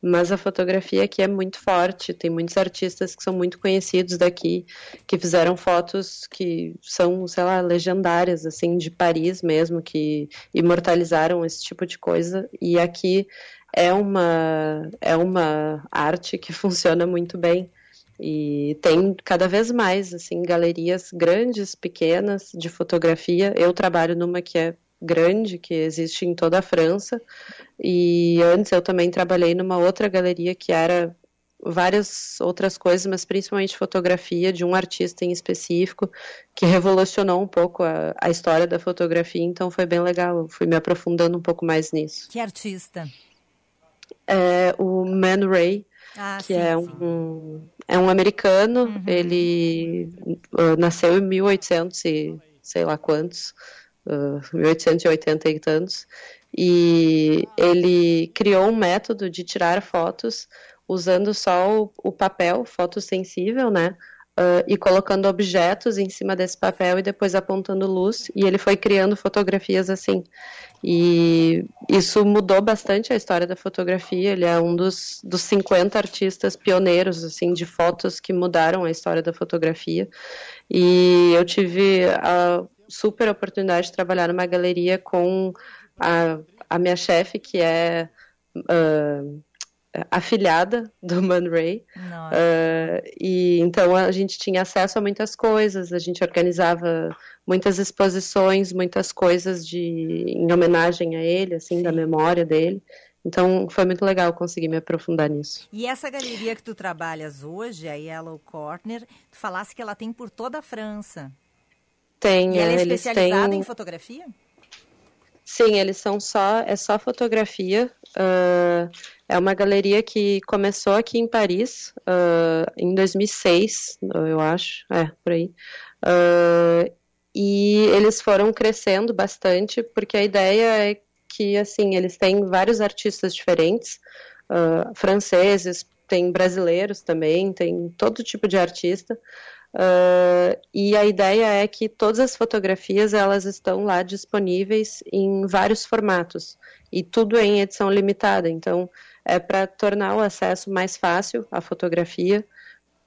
mas a fotografia aqui é muito forte. Tem muitos artistas que são muito conhecidos daqui, que fizeram fotos que são, sei lá, legendárias, assim, de Paris mesmo, que imortalizaram esse tipo de coisa. E aqui é uma, é uma arte que funciona muito bem. E tem cada vez mais, assim, galerias grandes, pequenas, de fotografia. Eu trabalho numa que é grande, que existe em toda a França. E antes eu também trabalhei numa outra galeria que era várias outras coisas, mas principalmente fotografia de um artista em específico que revolucionou um pouco a, a história da fotografia, então foi bem legal. Eu fui me aprofundando um pouco mais nisso. Que artista? É o Man Ray, ah, que sim, é, um, é um americano. Uhum. Ele uh, nasceu em 1800 e sei lá quantos, uh, 1880 e tantos. E ele criou um método de tirar fotos usando só o, o papel fotossensível, né? Uh, e colocando objetos em cima desse papel e depois apontando luz, e ele foi criando fotografias assim. E isso mudou bastante a história da fotografia. Ele é um dos, dos 50 artistas pioneiros assim de fotos que mudaram a história da fotografia. E eu tive a super oportunidade de trabalhar numa galeria com a, a minha chefe, que é. Uh, afilhada do Man Ray. Uh, e então a gente tinha acesso a muitas coisas, a gente organizava muitas exposições, muitas coisas de em homenagem a ele, assim, Sim. da memória dele. Então foi muito legal conseguir me aprofundar nisso. E essa galeria que tu trabalhas hoje, a Yellow Corner, tu falasse que ela tem por toda a França. Tem. E ela é especializada têm... em fotografia? Sim, eles são só é só fotografia. Uh, é uma galeria que começou aqui em Paris uh, em 2006, eu acho, é, por aí. Uh, e eles foram crescendo bastante, porque a ideia é que, assim, eles têm vários artistas diferentes, franceses, tem brasileiros também, tem todo tipo de artista, Uh, e a ideia é que todas as fotografias elas estão lá disponíveis em vários formatos e tudo em edição limitada. Então é para tornar o acesso mais fácil à fotografia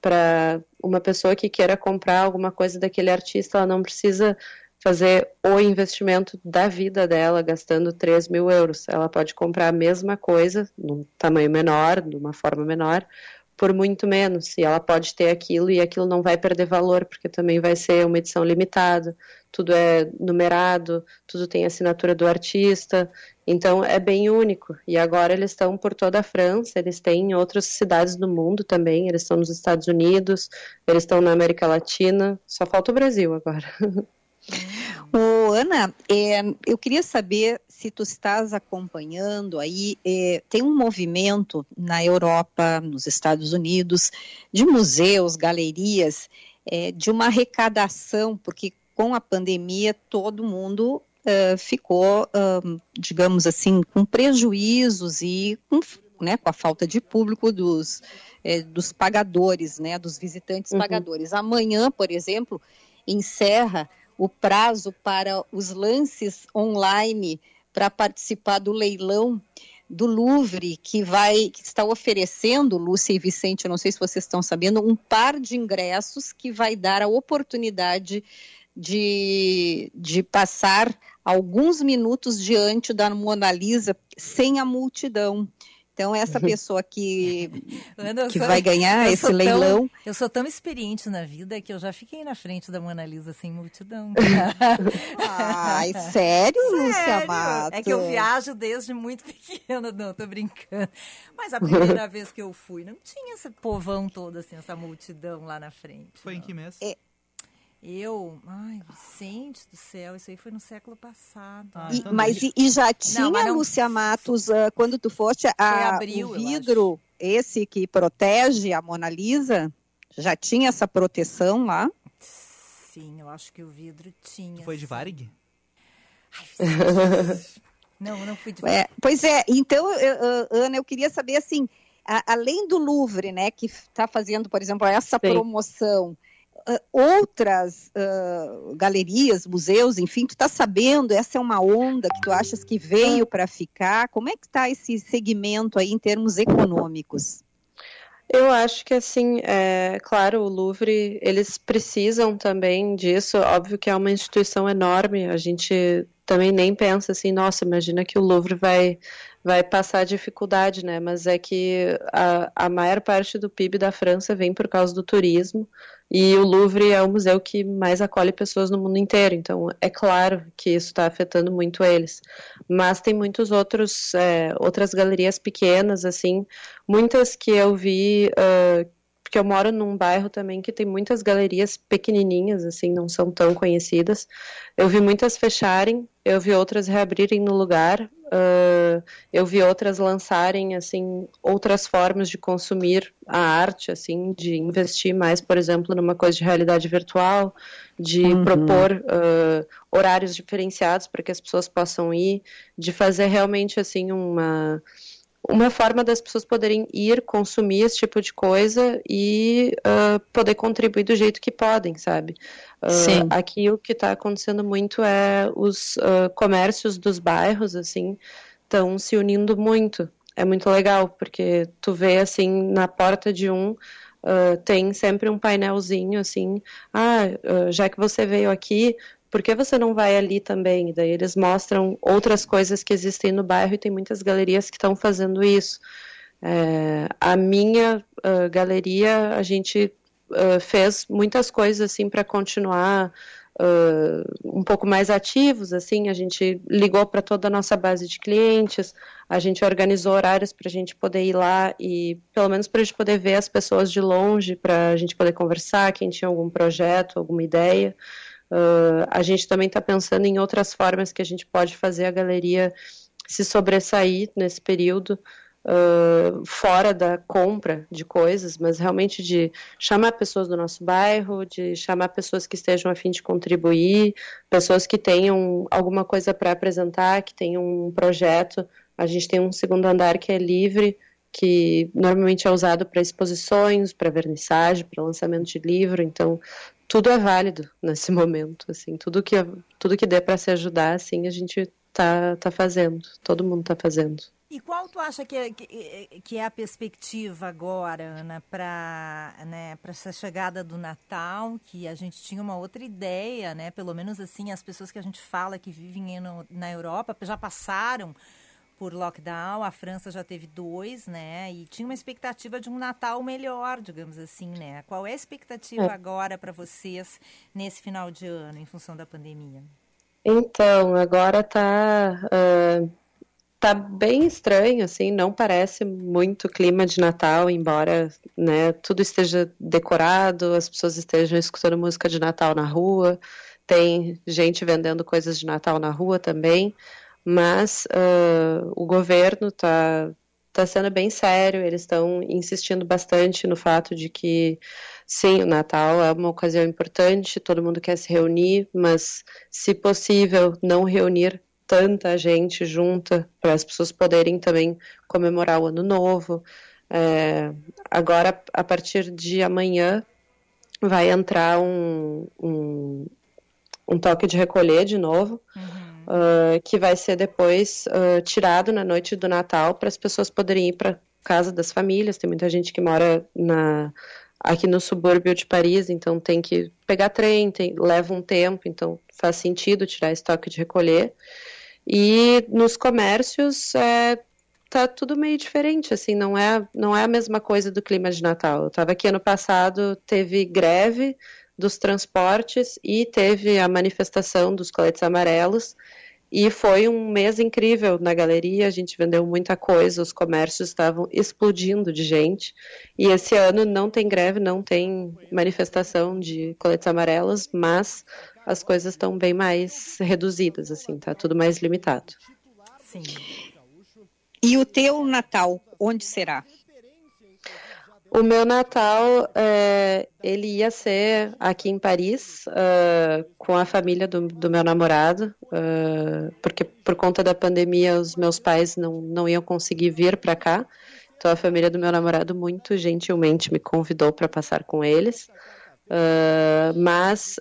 para uma pessoa que queira comprar alguma coisa daquele artista, ela não precisa fazer o investimento da vida dela gastando 3 mil euros. Ela pode comprar a mesma coisa, num tamanho menor, de uma forma menor, por muito menos, e ela pode ter aquilo e aquilo não vai perder valor, porque também vai ser uma edição limitada, tudo é numerado, tudo tem assinatura do artista, então é bem único. E agora eles estão por toda a França, eles têm em outras cidades do mundo também, eles estão nos Estados Unidos, eles estão na América Latina, só falta o Brasil agora. Ana, é, eu queria saber se tu estás acompanhando aí, é, tem um movimento na Europa, nos Estados Unidos, de museus, galerias, é, de uma arrecadação, porque com a pandemia todo mundo uh, ficou, digamos assim, com prejuízos e com, né, com a falta de público dos, é, dos pagadores, né, dos visitantes uhum. pagadores. Amanhã, por exemplo, encerra o prazo para os lances online para participar do leilão do Louvre, que vai, que está oferecendo, Lúcia e Vicente, eu não sei se vocês estão sabendo, um par de ingressos que vai dar a oportunidade de, de passar alguns minutos diante da Mona Lisa sem a multidão. Então, essa pessoa que, que sou, vai ganhar esse leilão. eu sou tão experiente na vida que eu já fiquei na frente da Mona Lisa sem multidão. Ai, sério, Lúcia Mato? É que eu viajo desde muito pequena, não, tô brincando. Mas a primeira vez que eu fui, não tinha esse povão todo, assim, essa multidão lá na frente. Foi não. em que mês? É, eu, ai, Vicente do céu, isso aí foi no século passado. Ah, então mas e, e, já tinha, não, não... Lúcia Matos, uh, quando tu foste, a, abril, o vidro, esse que protege a Mona Lisa, já tinha essa proteção lá? Sim, eu acho que o vidro tinha. Tu foi de Varig? não, não fui de Varig. É, pois é, então, eu, Ana, eu queria saber assim, a, além do Louvre, né, que está fazendo, por exemplo, essa Sim. promoção outras uh, galerias, museus, enfim, tu está sabendo, essa é uma onda que tu achas que veio para ficar? Como é que está esse segmento aí em termos econômicos? Eu acho que assim, é, claro, o Louvre, eles precisam também disso. Óbvio que é uma instituição enorme. A gente também nem pensa assim, nossa, imagina que o Louvre vai vai passar dificuldade, né? Mas é que a, a maior parte do PIB da França vem por causa do turismo. E o Louvre é o museu que mais acolhe pessoas no mundo inteiro, então é claro que isso está afetando muito eles. Mas tem muitos outros, é, outras galerias pequenas, assim, muitas que eu vi, uh, porque eu moro num bairro também que tem muitas galerias pequenininhas, assim, não são tão conhecidas. Eu vi muitas fecharem, eu vi outras reabrirem no lugar, Uh, eu vi outras lançarem assim outras formas de consumir a arte, assim, de investir mais, por exemplo, numa coisa de realidade virtual, de uhum. propor uh, horários diferenciados para que as pessoas possam ir, de fazer realmente assim uma uma forma das pessoas poderem ir consumir esse tipo de coisa e uh, poder contribuir do jeito que podem, sabe? Uh, aqui o que está acontecendo muito é os uh, comércios dos bairros, assim, estão se unindo muito. É muito legal, porque tu vê, assim, na porta de um, uh, tem sempre um painelzinho, assim, ah, já que você veio aqui, por que você não vai ali também? E daí eles mostram outras coisas que existem no bairro e tem muitas galerias que estão fazendo isso. É, a minha uh, galeria, a gente uh, fez muitas coisas assim para continuar uh, um pouco mais ativos. Assim, a gente ligou para toda a nossa base de clientes, a gente organizou horários para a gente poder ir lá e pelo menos para a gente poder ver as pessoas de longe, para a gente poder conversar, quem tinha algum projeto, alguma ideia. Uh, a gente também está pensando em outras formas que a gente pode fazer a galeria se sobressair nesse período, uh, fora da compra de coisas, mas realmente de chamar pessoas do nosso bairro, de chamar pessoas que estejam a fim de contribuir, pessoas que tenham alguma coisa para apresentar, que tenham um projeto. A gente tem um segundo andar que é livre, que normalmente é usado para exposições, para vernissagem, para lançamento de livro, então tudo é válido nesse momento, assim, tudo que tudo que dê para se ajudar, assim, a gente tá tá fazendo, todo mundo tá fazendo. E qual tu acha que é, que, é a perspectiva agora, Ana, para né, para essa chegada do Natal, que a gente tinha uma outra ideia, né? Pelo menos assim, as pessoas que a gente fala que vivem na Europa já passaram por lockdown, a França já teve dois, né? E tinha uma expectativa de um Natal melhor, digamos assim, né? Qual é a expectativa é. agora para vocês nesse final de ano, em função da pandemia? Então, agora tá, uh, tá bem estranho, assim, não parece muito clima de Natal, embora né, tudo esteja decorado, as pessoas estejam escutando música de Natal na rua, tem gente vendendo coisas de Natal na rua também, mas uh, o governo está tá sendo bem sério, eles estão insistindo bastante no fato de que sim, o Natal é uma ocasião importante, todo mundo quer se reunir, mas se possível, não reunir tanta gente junta para as pessoas poderem também comemorar o Ano Novo. É, agora, a partir de amanhã, vai entrar um, um, um toque de recolher de novo. Uhum uh, que vai ser depois uh, tirado na noite do Natal para as pessoas poderem ir para casa das famílias. Tem muita gente que mora na, aqui no subúrbio de Paris, então tem que pegar trem, tem, leva um tempo, então faz sentido tirar estoque de recolher. E nos comércios é, tá tudo meio diferente, assim, não é, não é a mesma coisa do clima de Natal. Eu estava aqui ano passado, teve greve dos transportes e teve a manifestação dos coletes amarelos. E foi um mês incrível na galeria, a gente vendeu muita coisa, os comércios estavam explodindo de gente. E esse ano não tem greve, não tem manifestação de coletes amarelos, mas as coisas estão bem mais reduzidas, assim, tá tudo mais limitado. Sim. E o teu Natal, onde será? O meu Natal, é, ele ia ser aqui em Paris, uh, com a família do, do meu namorado, uh, porque por conta da pandemia os meus pais não, não iam conseguir vir para cá. Então a família do meu namorado muito gentilmente me convidou para passar com eles. Uh, mas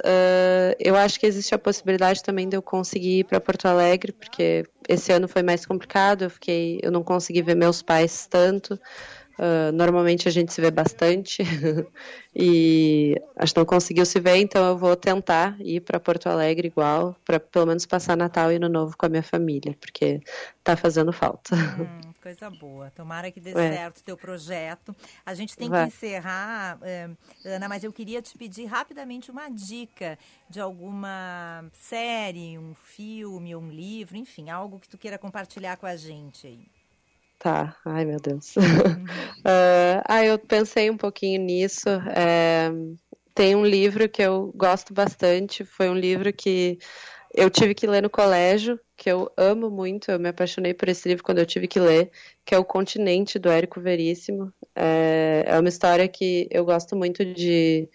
eu acho que existe a possibilidade também de eu conseguir ir para Porto Alegre, porque esse ano foi mais complicado, eu fiquei, eu não consegui ver meus pais tanto. Uh, normalmente a gente se vê bastante e acho que não conseguiu se ver, então eu vou tentar ir para Porto Alegre igual, para pelo menos passar Natal e Ano Novo com a minha família, porque tá fazendo falta. Hum, coisa boa. Tomara que dê é. certo o teu projeto. A gente tem Vai. que encerrar, eh, Ana, mas eu queria te pedir rapidamente uma dica de alguma série, um filme, um livro, enfim, algo que tu queira compartilhar com a gente aí. Tá, ai meu Deus. uh, ah, eu pensei um pouquinho nisso. É, tem um livro que eu gosto bastante, foi um livro que eu tive que ler no colégio, que eu amo muito, eu me apaixonei por esse livro quando eu tive que ler, que é O Continente, do Érico Veríssimo. É, é uma história que eu gosto muito de.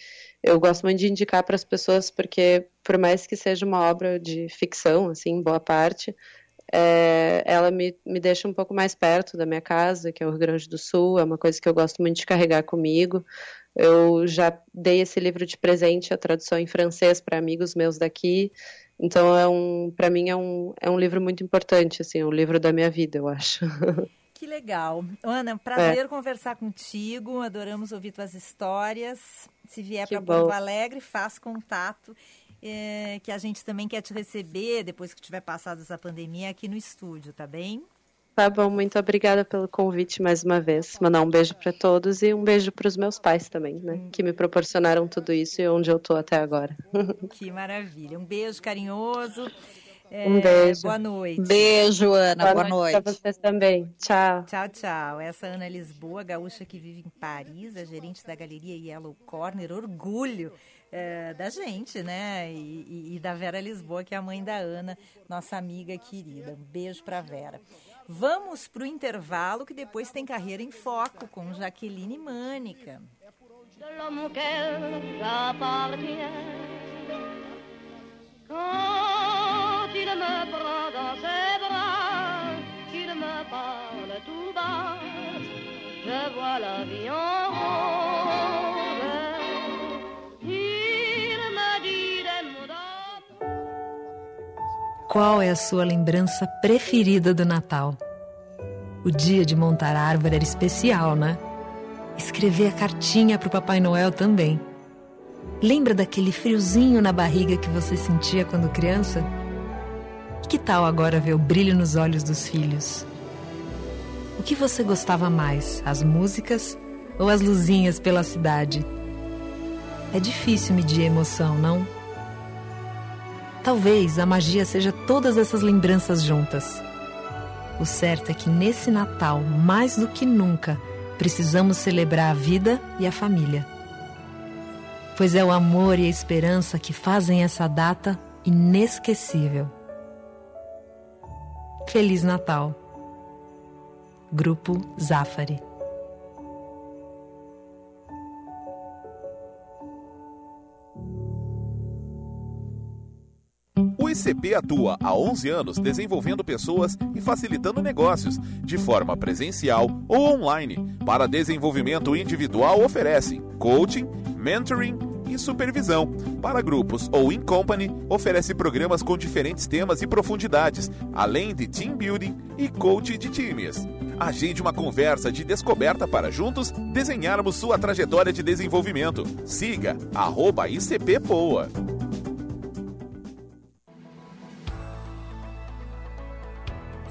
Eu gosto muito de indicar para as pessoas, porque por mais que seja uma obra de ficção, assim, boa parte, é, ela me, me deixa um pouco mais perto da minha casa, que é o Rio Grande do Sul, é uma coisa que eu gosto muito de carregar comigo. Eu já dei esse livro de presente, a tradução em francês para amigos meus daqui. Então, é um, para mim, é um, é um livro muito importante, assim, é um livro da minha vida, eu acho. Que legal. Ana, prazer é. conversar contigo, adoramos ouvir tuas histórias. Se vier para Porto Alegre, faz contato é, que a gente também quer te receber depois que tiver passado essa pandemia aqui no estúdio, tá bem? Tá bom, muito obrigada pelo convite mais uma vez. Mandar um beijo para todos e um beijo para os meus pais também, né? Hum. Que me proporcionaram tudo isso e onde eu tô até agora. Que maravilha. Um beijo carinhoso. É, um beijo. Boa noite. Beijo, Ana. Boa, boa noite. noite. Para vocês também. Tchau. Tchau, tchau. Essa Ana Lisboa, gaúcha que vive em Paris, a gerente da galeria Yellow Corner. Orgulho é, da gente, né? E, e, e, da Vera Lisboa, que é a mãe da Ana, nossa amiga querida. Um beijo para Vera. Vamos para o intervalo, que depois tem Carreira em Foco com Jaqueline Mânica. Quand je vois la vie en rose. Qual é a sua lembrança preferida do Natal? O dia de montar a árvore era especial, né? Escrever a cartinha para o Papai Noel também. Lembra daquele friozinho na barriga que você sentia quando criança? Que tal agora ver o brilho nos olhos dos filhos? O que você gostava mais, as músicas ou as luzinhas pela cidade? É difícil medir a emoção, não? Talvez a magia seja todas essas lembranças juntas. O certo é que nesse Natal, mais do que nunca, precisamos celebrar a vida e a família. Pois é o amor e a esperança que fazem essa data inesquecível. Feliz Natal. Grupo Zafari. O ICP atua há 11 anos desenvolvendo pessoas e facilitando negócios, de forma presencial ou online. Para desenvolvimento individual, oferece coaching, mentoring e supervisão. Para grupos ou in company, oferece programas com diferentes temas e profundidades, além de team building e coaching de times. Agende uma conversa de descoberta para juntos desenharmos sua trajetória de desenvolvimento. Siga arroba ICP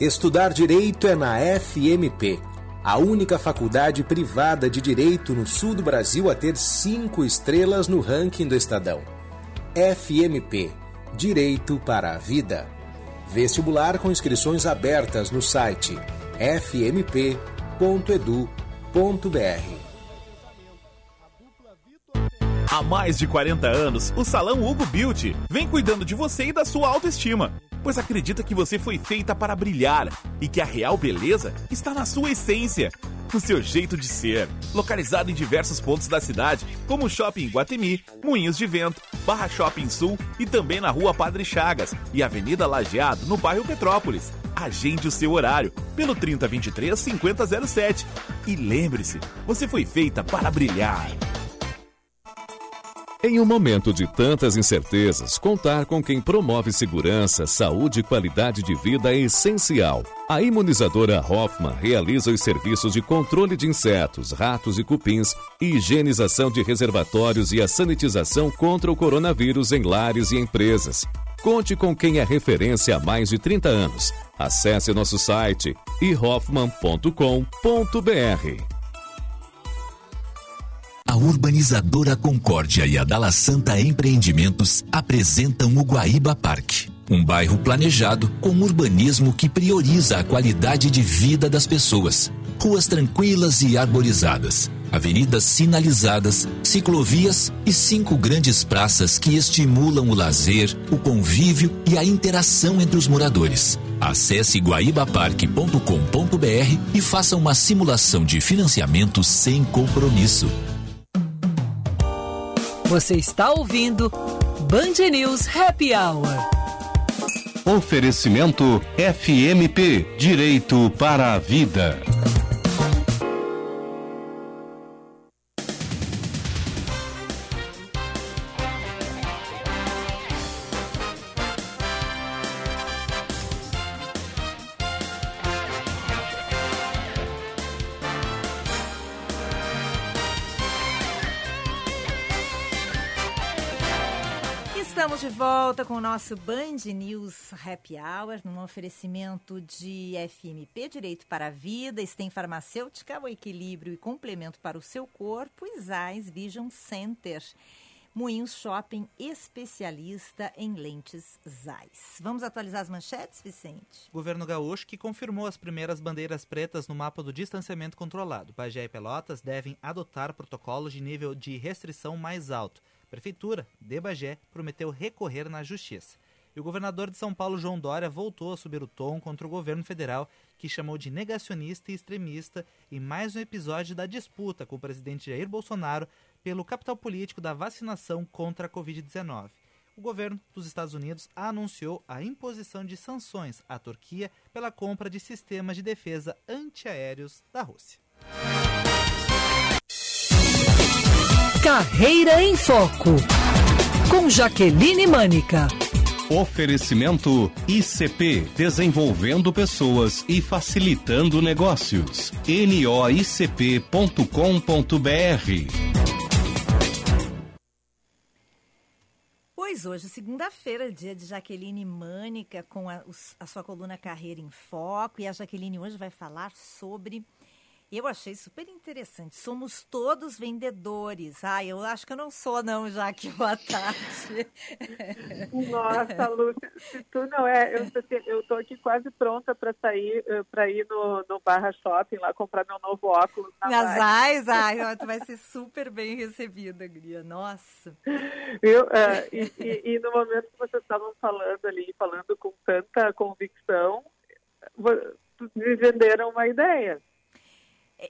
Estudar direito é na FMP, a única faculdade privada de direito no sul do Brasil a ter cinco estrelas no ranking do Estadão. FMP Direito para a Vida. Vestibular com inscrições abertas no site fmp.edu.br. Há mais de 40 anos, o Salão Hugo Beauty vem cuidando de você e da sua autoestima, pois acredita que você foi feita para brilhar e que a real beleza está na sua essência, no seu jeito de ser. Localizado em diversos pontos da cidade, como o Shopping Guatemi, Moinhos de Vento, Barra Shopping Sul e também na Rua Padre Chagas e Avenida Lajeado, no bairro Petrópolis. Agende o seu horário pelo 3023 5007. E lembre-se, você foi feita para brilhar. Em um momento de tantas incertezas, contar com quem promove segurança, saúde e qualidade de vida é essencial. A imunizadora Hoffman realiza os serviços de controle de insetos, ratos e cupins, higienização de reservatórios e a sanitização contra o coronavírus em lares e empresas. Conte com quem é referência há mais de 30 anos. Acesse nosso site ihoffman.com.br. A urbanizadora Concórdia e a Dala Santa Empreendimentos apresentam o Guaíba Parque. Um bairro planejado com urbanismo que prioriza a qualidade de vida das pessoas. Ruas tranquilas e arborizadas, avenidas sinalizadas, ciclovias e cinco grandes praças que estimulam o lazer, o convívio e a interação entre os moradores. Acesse guaibaparque.com.br e faça uma simulação de financiamento sem compromisso. Você está ouvindo Band News Happy Hour. Oferecimento FMP Direito para a Vida. Estamos de volta com o nosso Band News Happy Hour, num oferecimento de FMP Direito para a Vida, Stem Farmacêutica, o equilíbrio e complemento para o seu corpo, e Zais Vision Center. Moinhos Shopping, especialista em lentes Zeiss. Vamos atualizar as manchetes, Vicente? Governo gaúcho que confirmou as primeiras bandeiras pretas no mapa do distanciamento controlado. Bagé e Pelotas devem adotar protocolos de nível de restrição mais alto. Prefeitura de Bagé prometeu recorrer na justiça. E o governador de São Paulo, João Dória, voltou a subir o tom contra o governo federal, que chamou de negacionista e extremista em mais um episódio da disputa com o presidente Jair Bolsonaro pelo capital político da vacinação contra a Covid-19. O governo dos Estados Unidos anunciou a imposição de sanções à Turquia pela compra de sistemas de defesa antiaéreos da Rússia. Carreira em Foco. Com Jaqueline Mânica. Oferecimento ICP Desenvolvendo Pessoas e Facilitando Negócios. noicp.com.br Pois hoje, segunda-feira, dia de Jaqueline Mânica, com a, a, sua coluna Carreira em Foco. E a Jaqueline hoje vai falar sobre eu achei super interessante. Somos todos vendedores. Ai, eu acho que eu não sou, não, Jaque. Boa tarde. Nossa, Lúcia, se tu não é, eu, eu tô aqui quase pronta para sair, eh, para ir no, no Barra Shopping lá comprar meu novo óculos. Na Nas AIS, ai, tu vai ser super bem recebida, Gria. Nossa. Viu? Uh, e, e, e no momento que vocês estavam falando ali, falando com tanta convicção, me venderam uma ideia.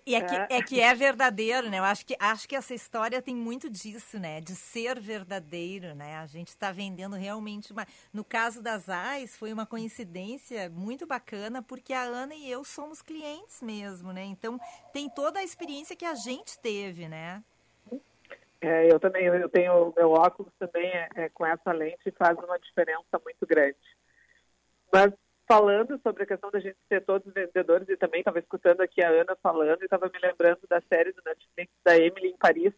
E é que, é. é que é verdadeiro, né? Eu acho que, acho que essa história tem muito disso, né? De ser verdadeiro, né? A gente está vendendo realmente uma... No caso das AIS, foi uma coincidência muito bacana, porque a Ana e eu somos clientes mesmo, né? Então, tem toda a experiência que a gente teve, né? É, eu também, eu tenho, meu óculos também é, é com essa lente e faz uma diferença muito grande. Mas falando sobre a questão da gente ser todos vendedores e também estava escutando aqui a Ana falando e estava me lembrando da série do Netflix da Emily em Paris,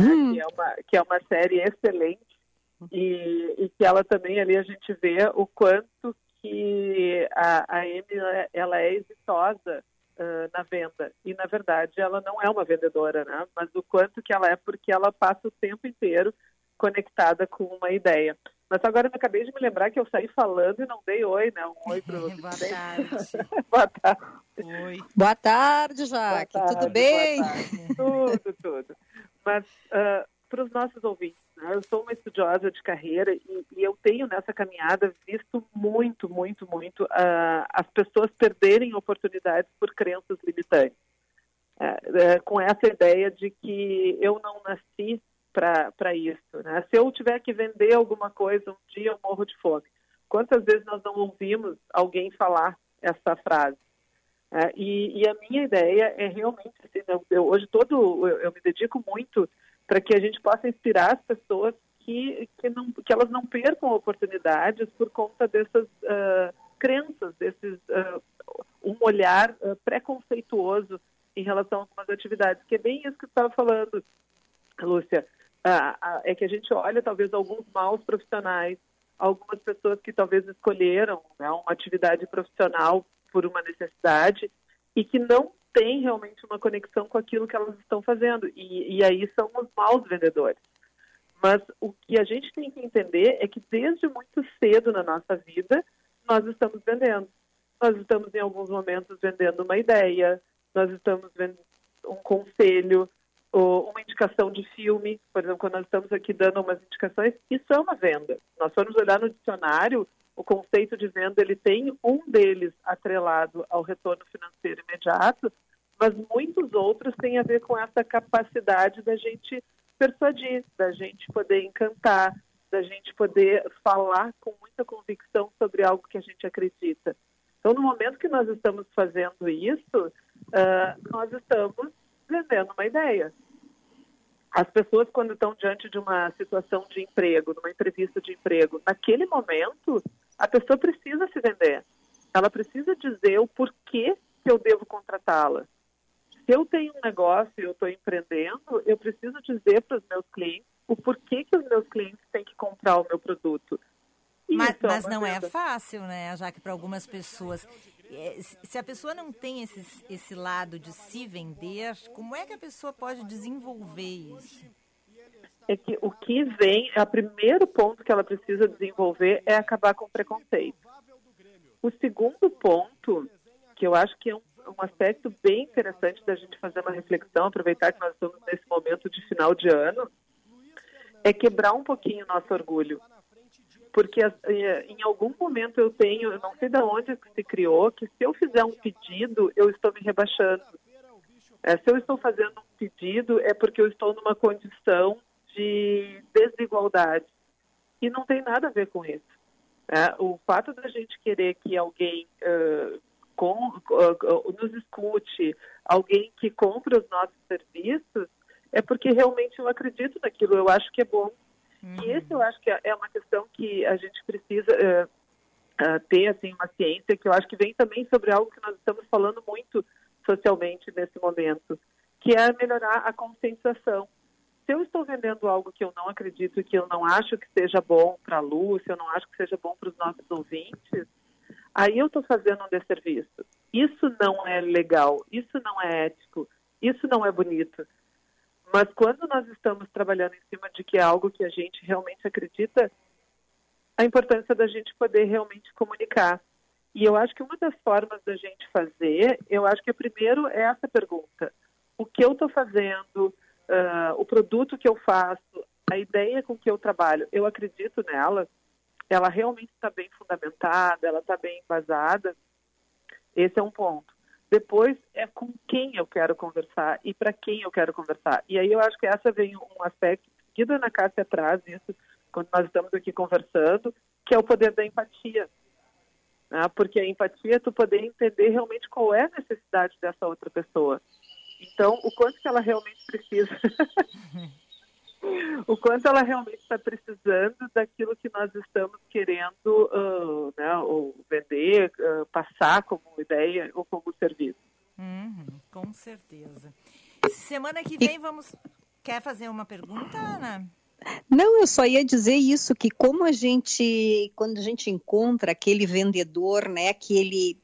hum. que, é uma, que é uma série excelente e, e, que ela também ali a gente vê o quanto que a, a Emily ela é exitosa uh, na venda e na verdade ela não é uma vendedora, né? Mas o quanto que ela é porque ela passa o tempo inteiro conectada com uma ideia. Mas agora eu acabei de me lembrar que eu saí falando e não dei oi, né? Um oi para você. Boa tarde. boa tarde. Oi. Boa tarde, Jaque. Boa tarde, tudo bem? tudo, tudo. Mas uh, para os nossos ouvintes, né? eu sou uma estudiosa de carreira e, e, eu tenho nessa caminhada visto muito, muito, muito uh, as pessoas perderem oportunidades por crenças limitantes. Uh, com essa ideia de que eu não nasci para isso. Né? Se eu tiver que vender alguma coisa um dia, eu morro de fome. Quantas vezes nós não ouvimos alguém falar essa frase? É, e, e, a minha ideia é realmente, assim, eu, eu, hoje todo eu, eu, me dedico muito para que a gente possa inspirar as pessoas que, que, não, que elas não percam oportunidades por conta dessas uh, crenças, desses uh, um olhar uh, preconceituoso em relação a algumas atividades, que é bem isso que você estava falando, Lúcia é que a gente olha talvez alguns maus profissionais, algumas pessoas que talvez escolheram né, uma atividade profissional por uma necessidade e que não têm realmente uma conexão com aquilo que elas estão fazendo. E, e aí são os maus vendedores. Mas o que a gente tem que entender é que desde muito cedo na nossa vida, nós estamos vendendo. Nós estamos, em alguns momentos, vendendo uma ideia, nós estamos vendendo um conselho, uma indicação de filme, por exemplo, quando nós estamos aqui dando umas indicações, isso é uma venda. Nós formos olhar no dicionário, o conceito de venda ele tem um deles atrelado ao retorno financeiro imediato, mas muitos outros têm a ver com essa capacidade da gente persuadir, da gente poder encantar, da gente poder falar com muita convicção sobre algo que a gente acredita. Então, no momento que nós estamos fazendo isso, uh, nós estamos vendendo uma ideia. As pessoas, quando estão diante de uma situação de emprego, numa entrevista de emprego, naquele momento, a pessoa precisa se vender. Ela precisa dizer o porquê que eu devo contratá-la. Se eu tenho um negócio e eu estou empreendendo, eu preciso dizer para os meus clientes o porquê que os meus clientes têm que comprar o meu produto. Mas, é mas não é fácil, né? Já que para algumas pessoas se a pessoa não tem esse, esse lado de se vender, como é que a pessoa pode desenvolver isso? É que o que vem, o primeiro ponto que ela precisa desenvolver é acabar com o preconceito. O segundo ponto, que eu acho que é um, um aspecto bem interessante da gente fazer uma reflexão, aproveitar que nós estamos nesse momento de final de ano, é quebrar um pouquinho o nosso orgulho porque eh, em algum momento eu tenho, não sei de onde se criou, que se eu fizer um pedido, eu estou me rebaixando. É, se eu estou fazendo um pedido, é porque eu estou numa condição de desigualdade. E não tem nada a ver com isso. É, o fato da gente querer que alguém uh, com, uh, nos escute, alguém que compre os nossos serviços, é porque realmente eu acredito naquilo, eu acho que é bom Uhum. E esse eu acho que é uma questão que a gente precisa uh, uh, ter assim uma ciência que eu acho que vem também sobre algo que nós estamos falando muito socialmente nesse momento, que é melhorar a conscientização. se eu estou vendendo algo que eu não acredito, que eu não acho que seja bom para a Lúcia, eu não acho que seja bom para os nossos ouvintes, aí eu estou fazendo um desserviço. Isso não é legal, isso não é ético, isso não é bonito. Mas quando nós estamos trabalhando em cima de que é algo que a gente realmente acredita, a importância da gente poder realmente comunicar. E eu acho que uma das formas da gente fazer, eu acho que primeiro é essa pergunta: o que eu estou fazendo, uh, o produto que eu faço, a ideia com que eu trabalho, eu acredito nela, ela realmente está bem fundamentada, ela está bem embasada. Esse é um ponto. Depois é com quem eu quero conversar e para quem eu quero conversar. E aí eu acho que essa vem um aspecto que a Ana Cássia traz isso quando nós estamos aqui conversando, que é o poder da empatia. Né? Porque a empatia é tu poder entender realmente qual é a necessidade dessa outra pessoa. Então, o quanto que ela realmente precisa. o quanto ela realmente está precisando daquilo que nós estamos querendo uh, né, ou vender, uh, passar como ideia ou como serviço. Uhum, com certeza. Semana que vem vamos. Quer fazer uma pergunta, Ana? Não, eu só ia dizer isso, que como a gente, quando a gente encontra aquele vendedor, né, que ele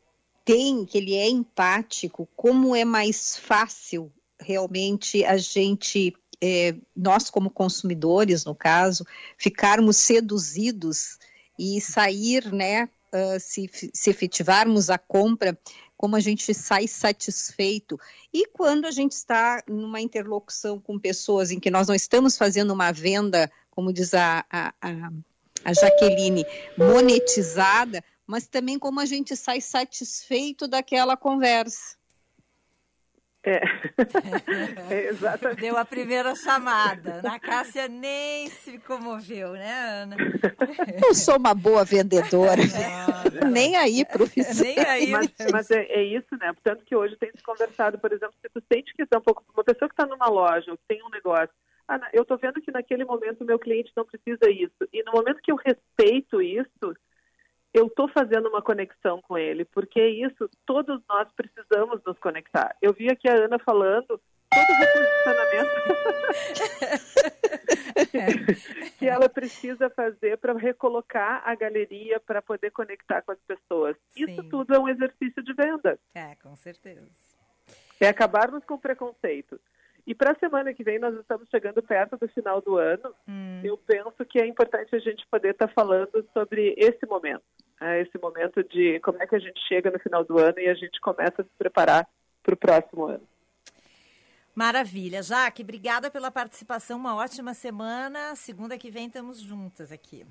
tem, que ele é empático, como é mais fácil realmente a gente, é, nós como consumidores, no caso, ficarmos seduzidos e sair, né, uh, se, se efetivarmos a compra, como a gente sai satisfeito. E quando a gente está numa interlocução com pessoas em que nós não estamos fazendo uma venda, como diz a, a, a Jaqueline, monetizada, mas também como a gente sai satisfeito daquela conversa. É. é. exatamente. Deu a primeira chamada. A Cássia nem se comoveu, né, Ana? Eu sou uma boa vendedora. É. Nem aí, professor. Nem aí. Mas, mas é, é, isso, né? Portanto que hoje tem se conversado, por exemplo, se tu sente que está um pouco... Uma pessoa que está numa loja, ou que tem um negócio, ah, eu estou vendo que naquele momento o meu cliente não precisa isso. E no momento que eu respeito isso, eu estou fazendo uma conexão com ele, porque é isso, todos nós precisamos nos conectar. Eu vi aqui a Ana falando todo reposicionamento que ela precisa fazer para recolocar a galeria, para poder conectar com as pessoas. Sim. Isso tudo é um exercício de venda. É, com certeza. É acabarmos com preconceito. E para a semana que vem, nós estamos chegando perto do final do ano. Hum. Eu penso que é importante a gente poder estar tá falando sobre esse momento. Né? Esse momento de como é que a gente chega no final do ano e a gente começa a se preparar para o próximo ano. Maravilha. Jaque, obrigada pela participação. Uma ótima semana. Segunda que vem estamos juntas aqui.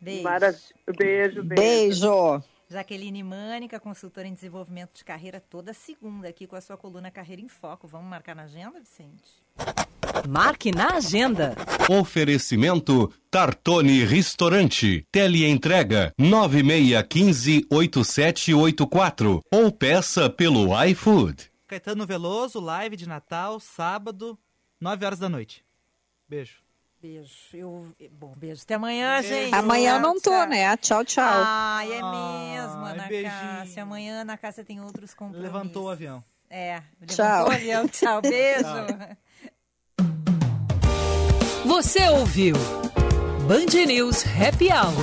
Beijo. Maravilha. Beijo, beijo. Beijo. Jaqueline Mânica, consultora em desenvolvimento de carreira, toda segunda aqui com a sua coluna Carreira em Foco. Vamos marcar na agenda, Vicente? Marque na agenda. Oferecimento Tartone Restaurante. Teleentrega 9615-8784 ou peça pelo iFood. Caetano Veloso, live de Natal, sábado, 9 horas da noite. Beijo. Beijo. Eu... Bom, beijo. Até amanhã, beijo. gente. Amanhã eu não tô, né? Tchau, tchau. Ai, é mesmo, Ana Cássia. Amanhã, Ana Cássia tem outros compromissos. Levantou o avião. É. Tchau. o avião. Tchau. Beijo. Tchau. Você ouviu Band News Happy Hour.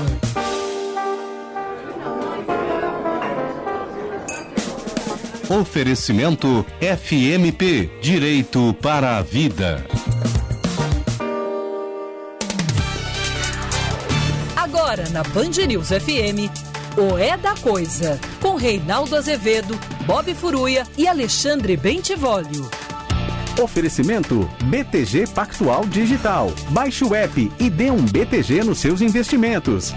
Oferecimento FMP Direito para a Vida. Agora na Band News FM, o É da Coisa, com Reinaldo Azevedo, Bob Furuia e Alexandre Bentivolio. Oferecimento BTG Pactual Digital. Baixe o app e dê um BTG nos seus investimentos.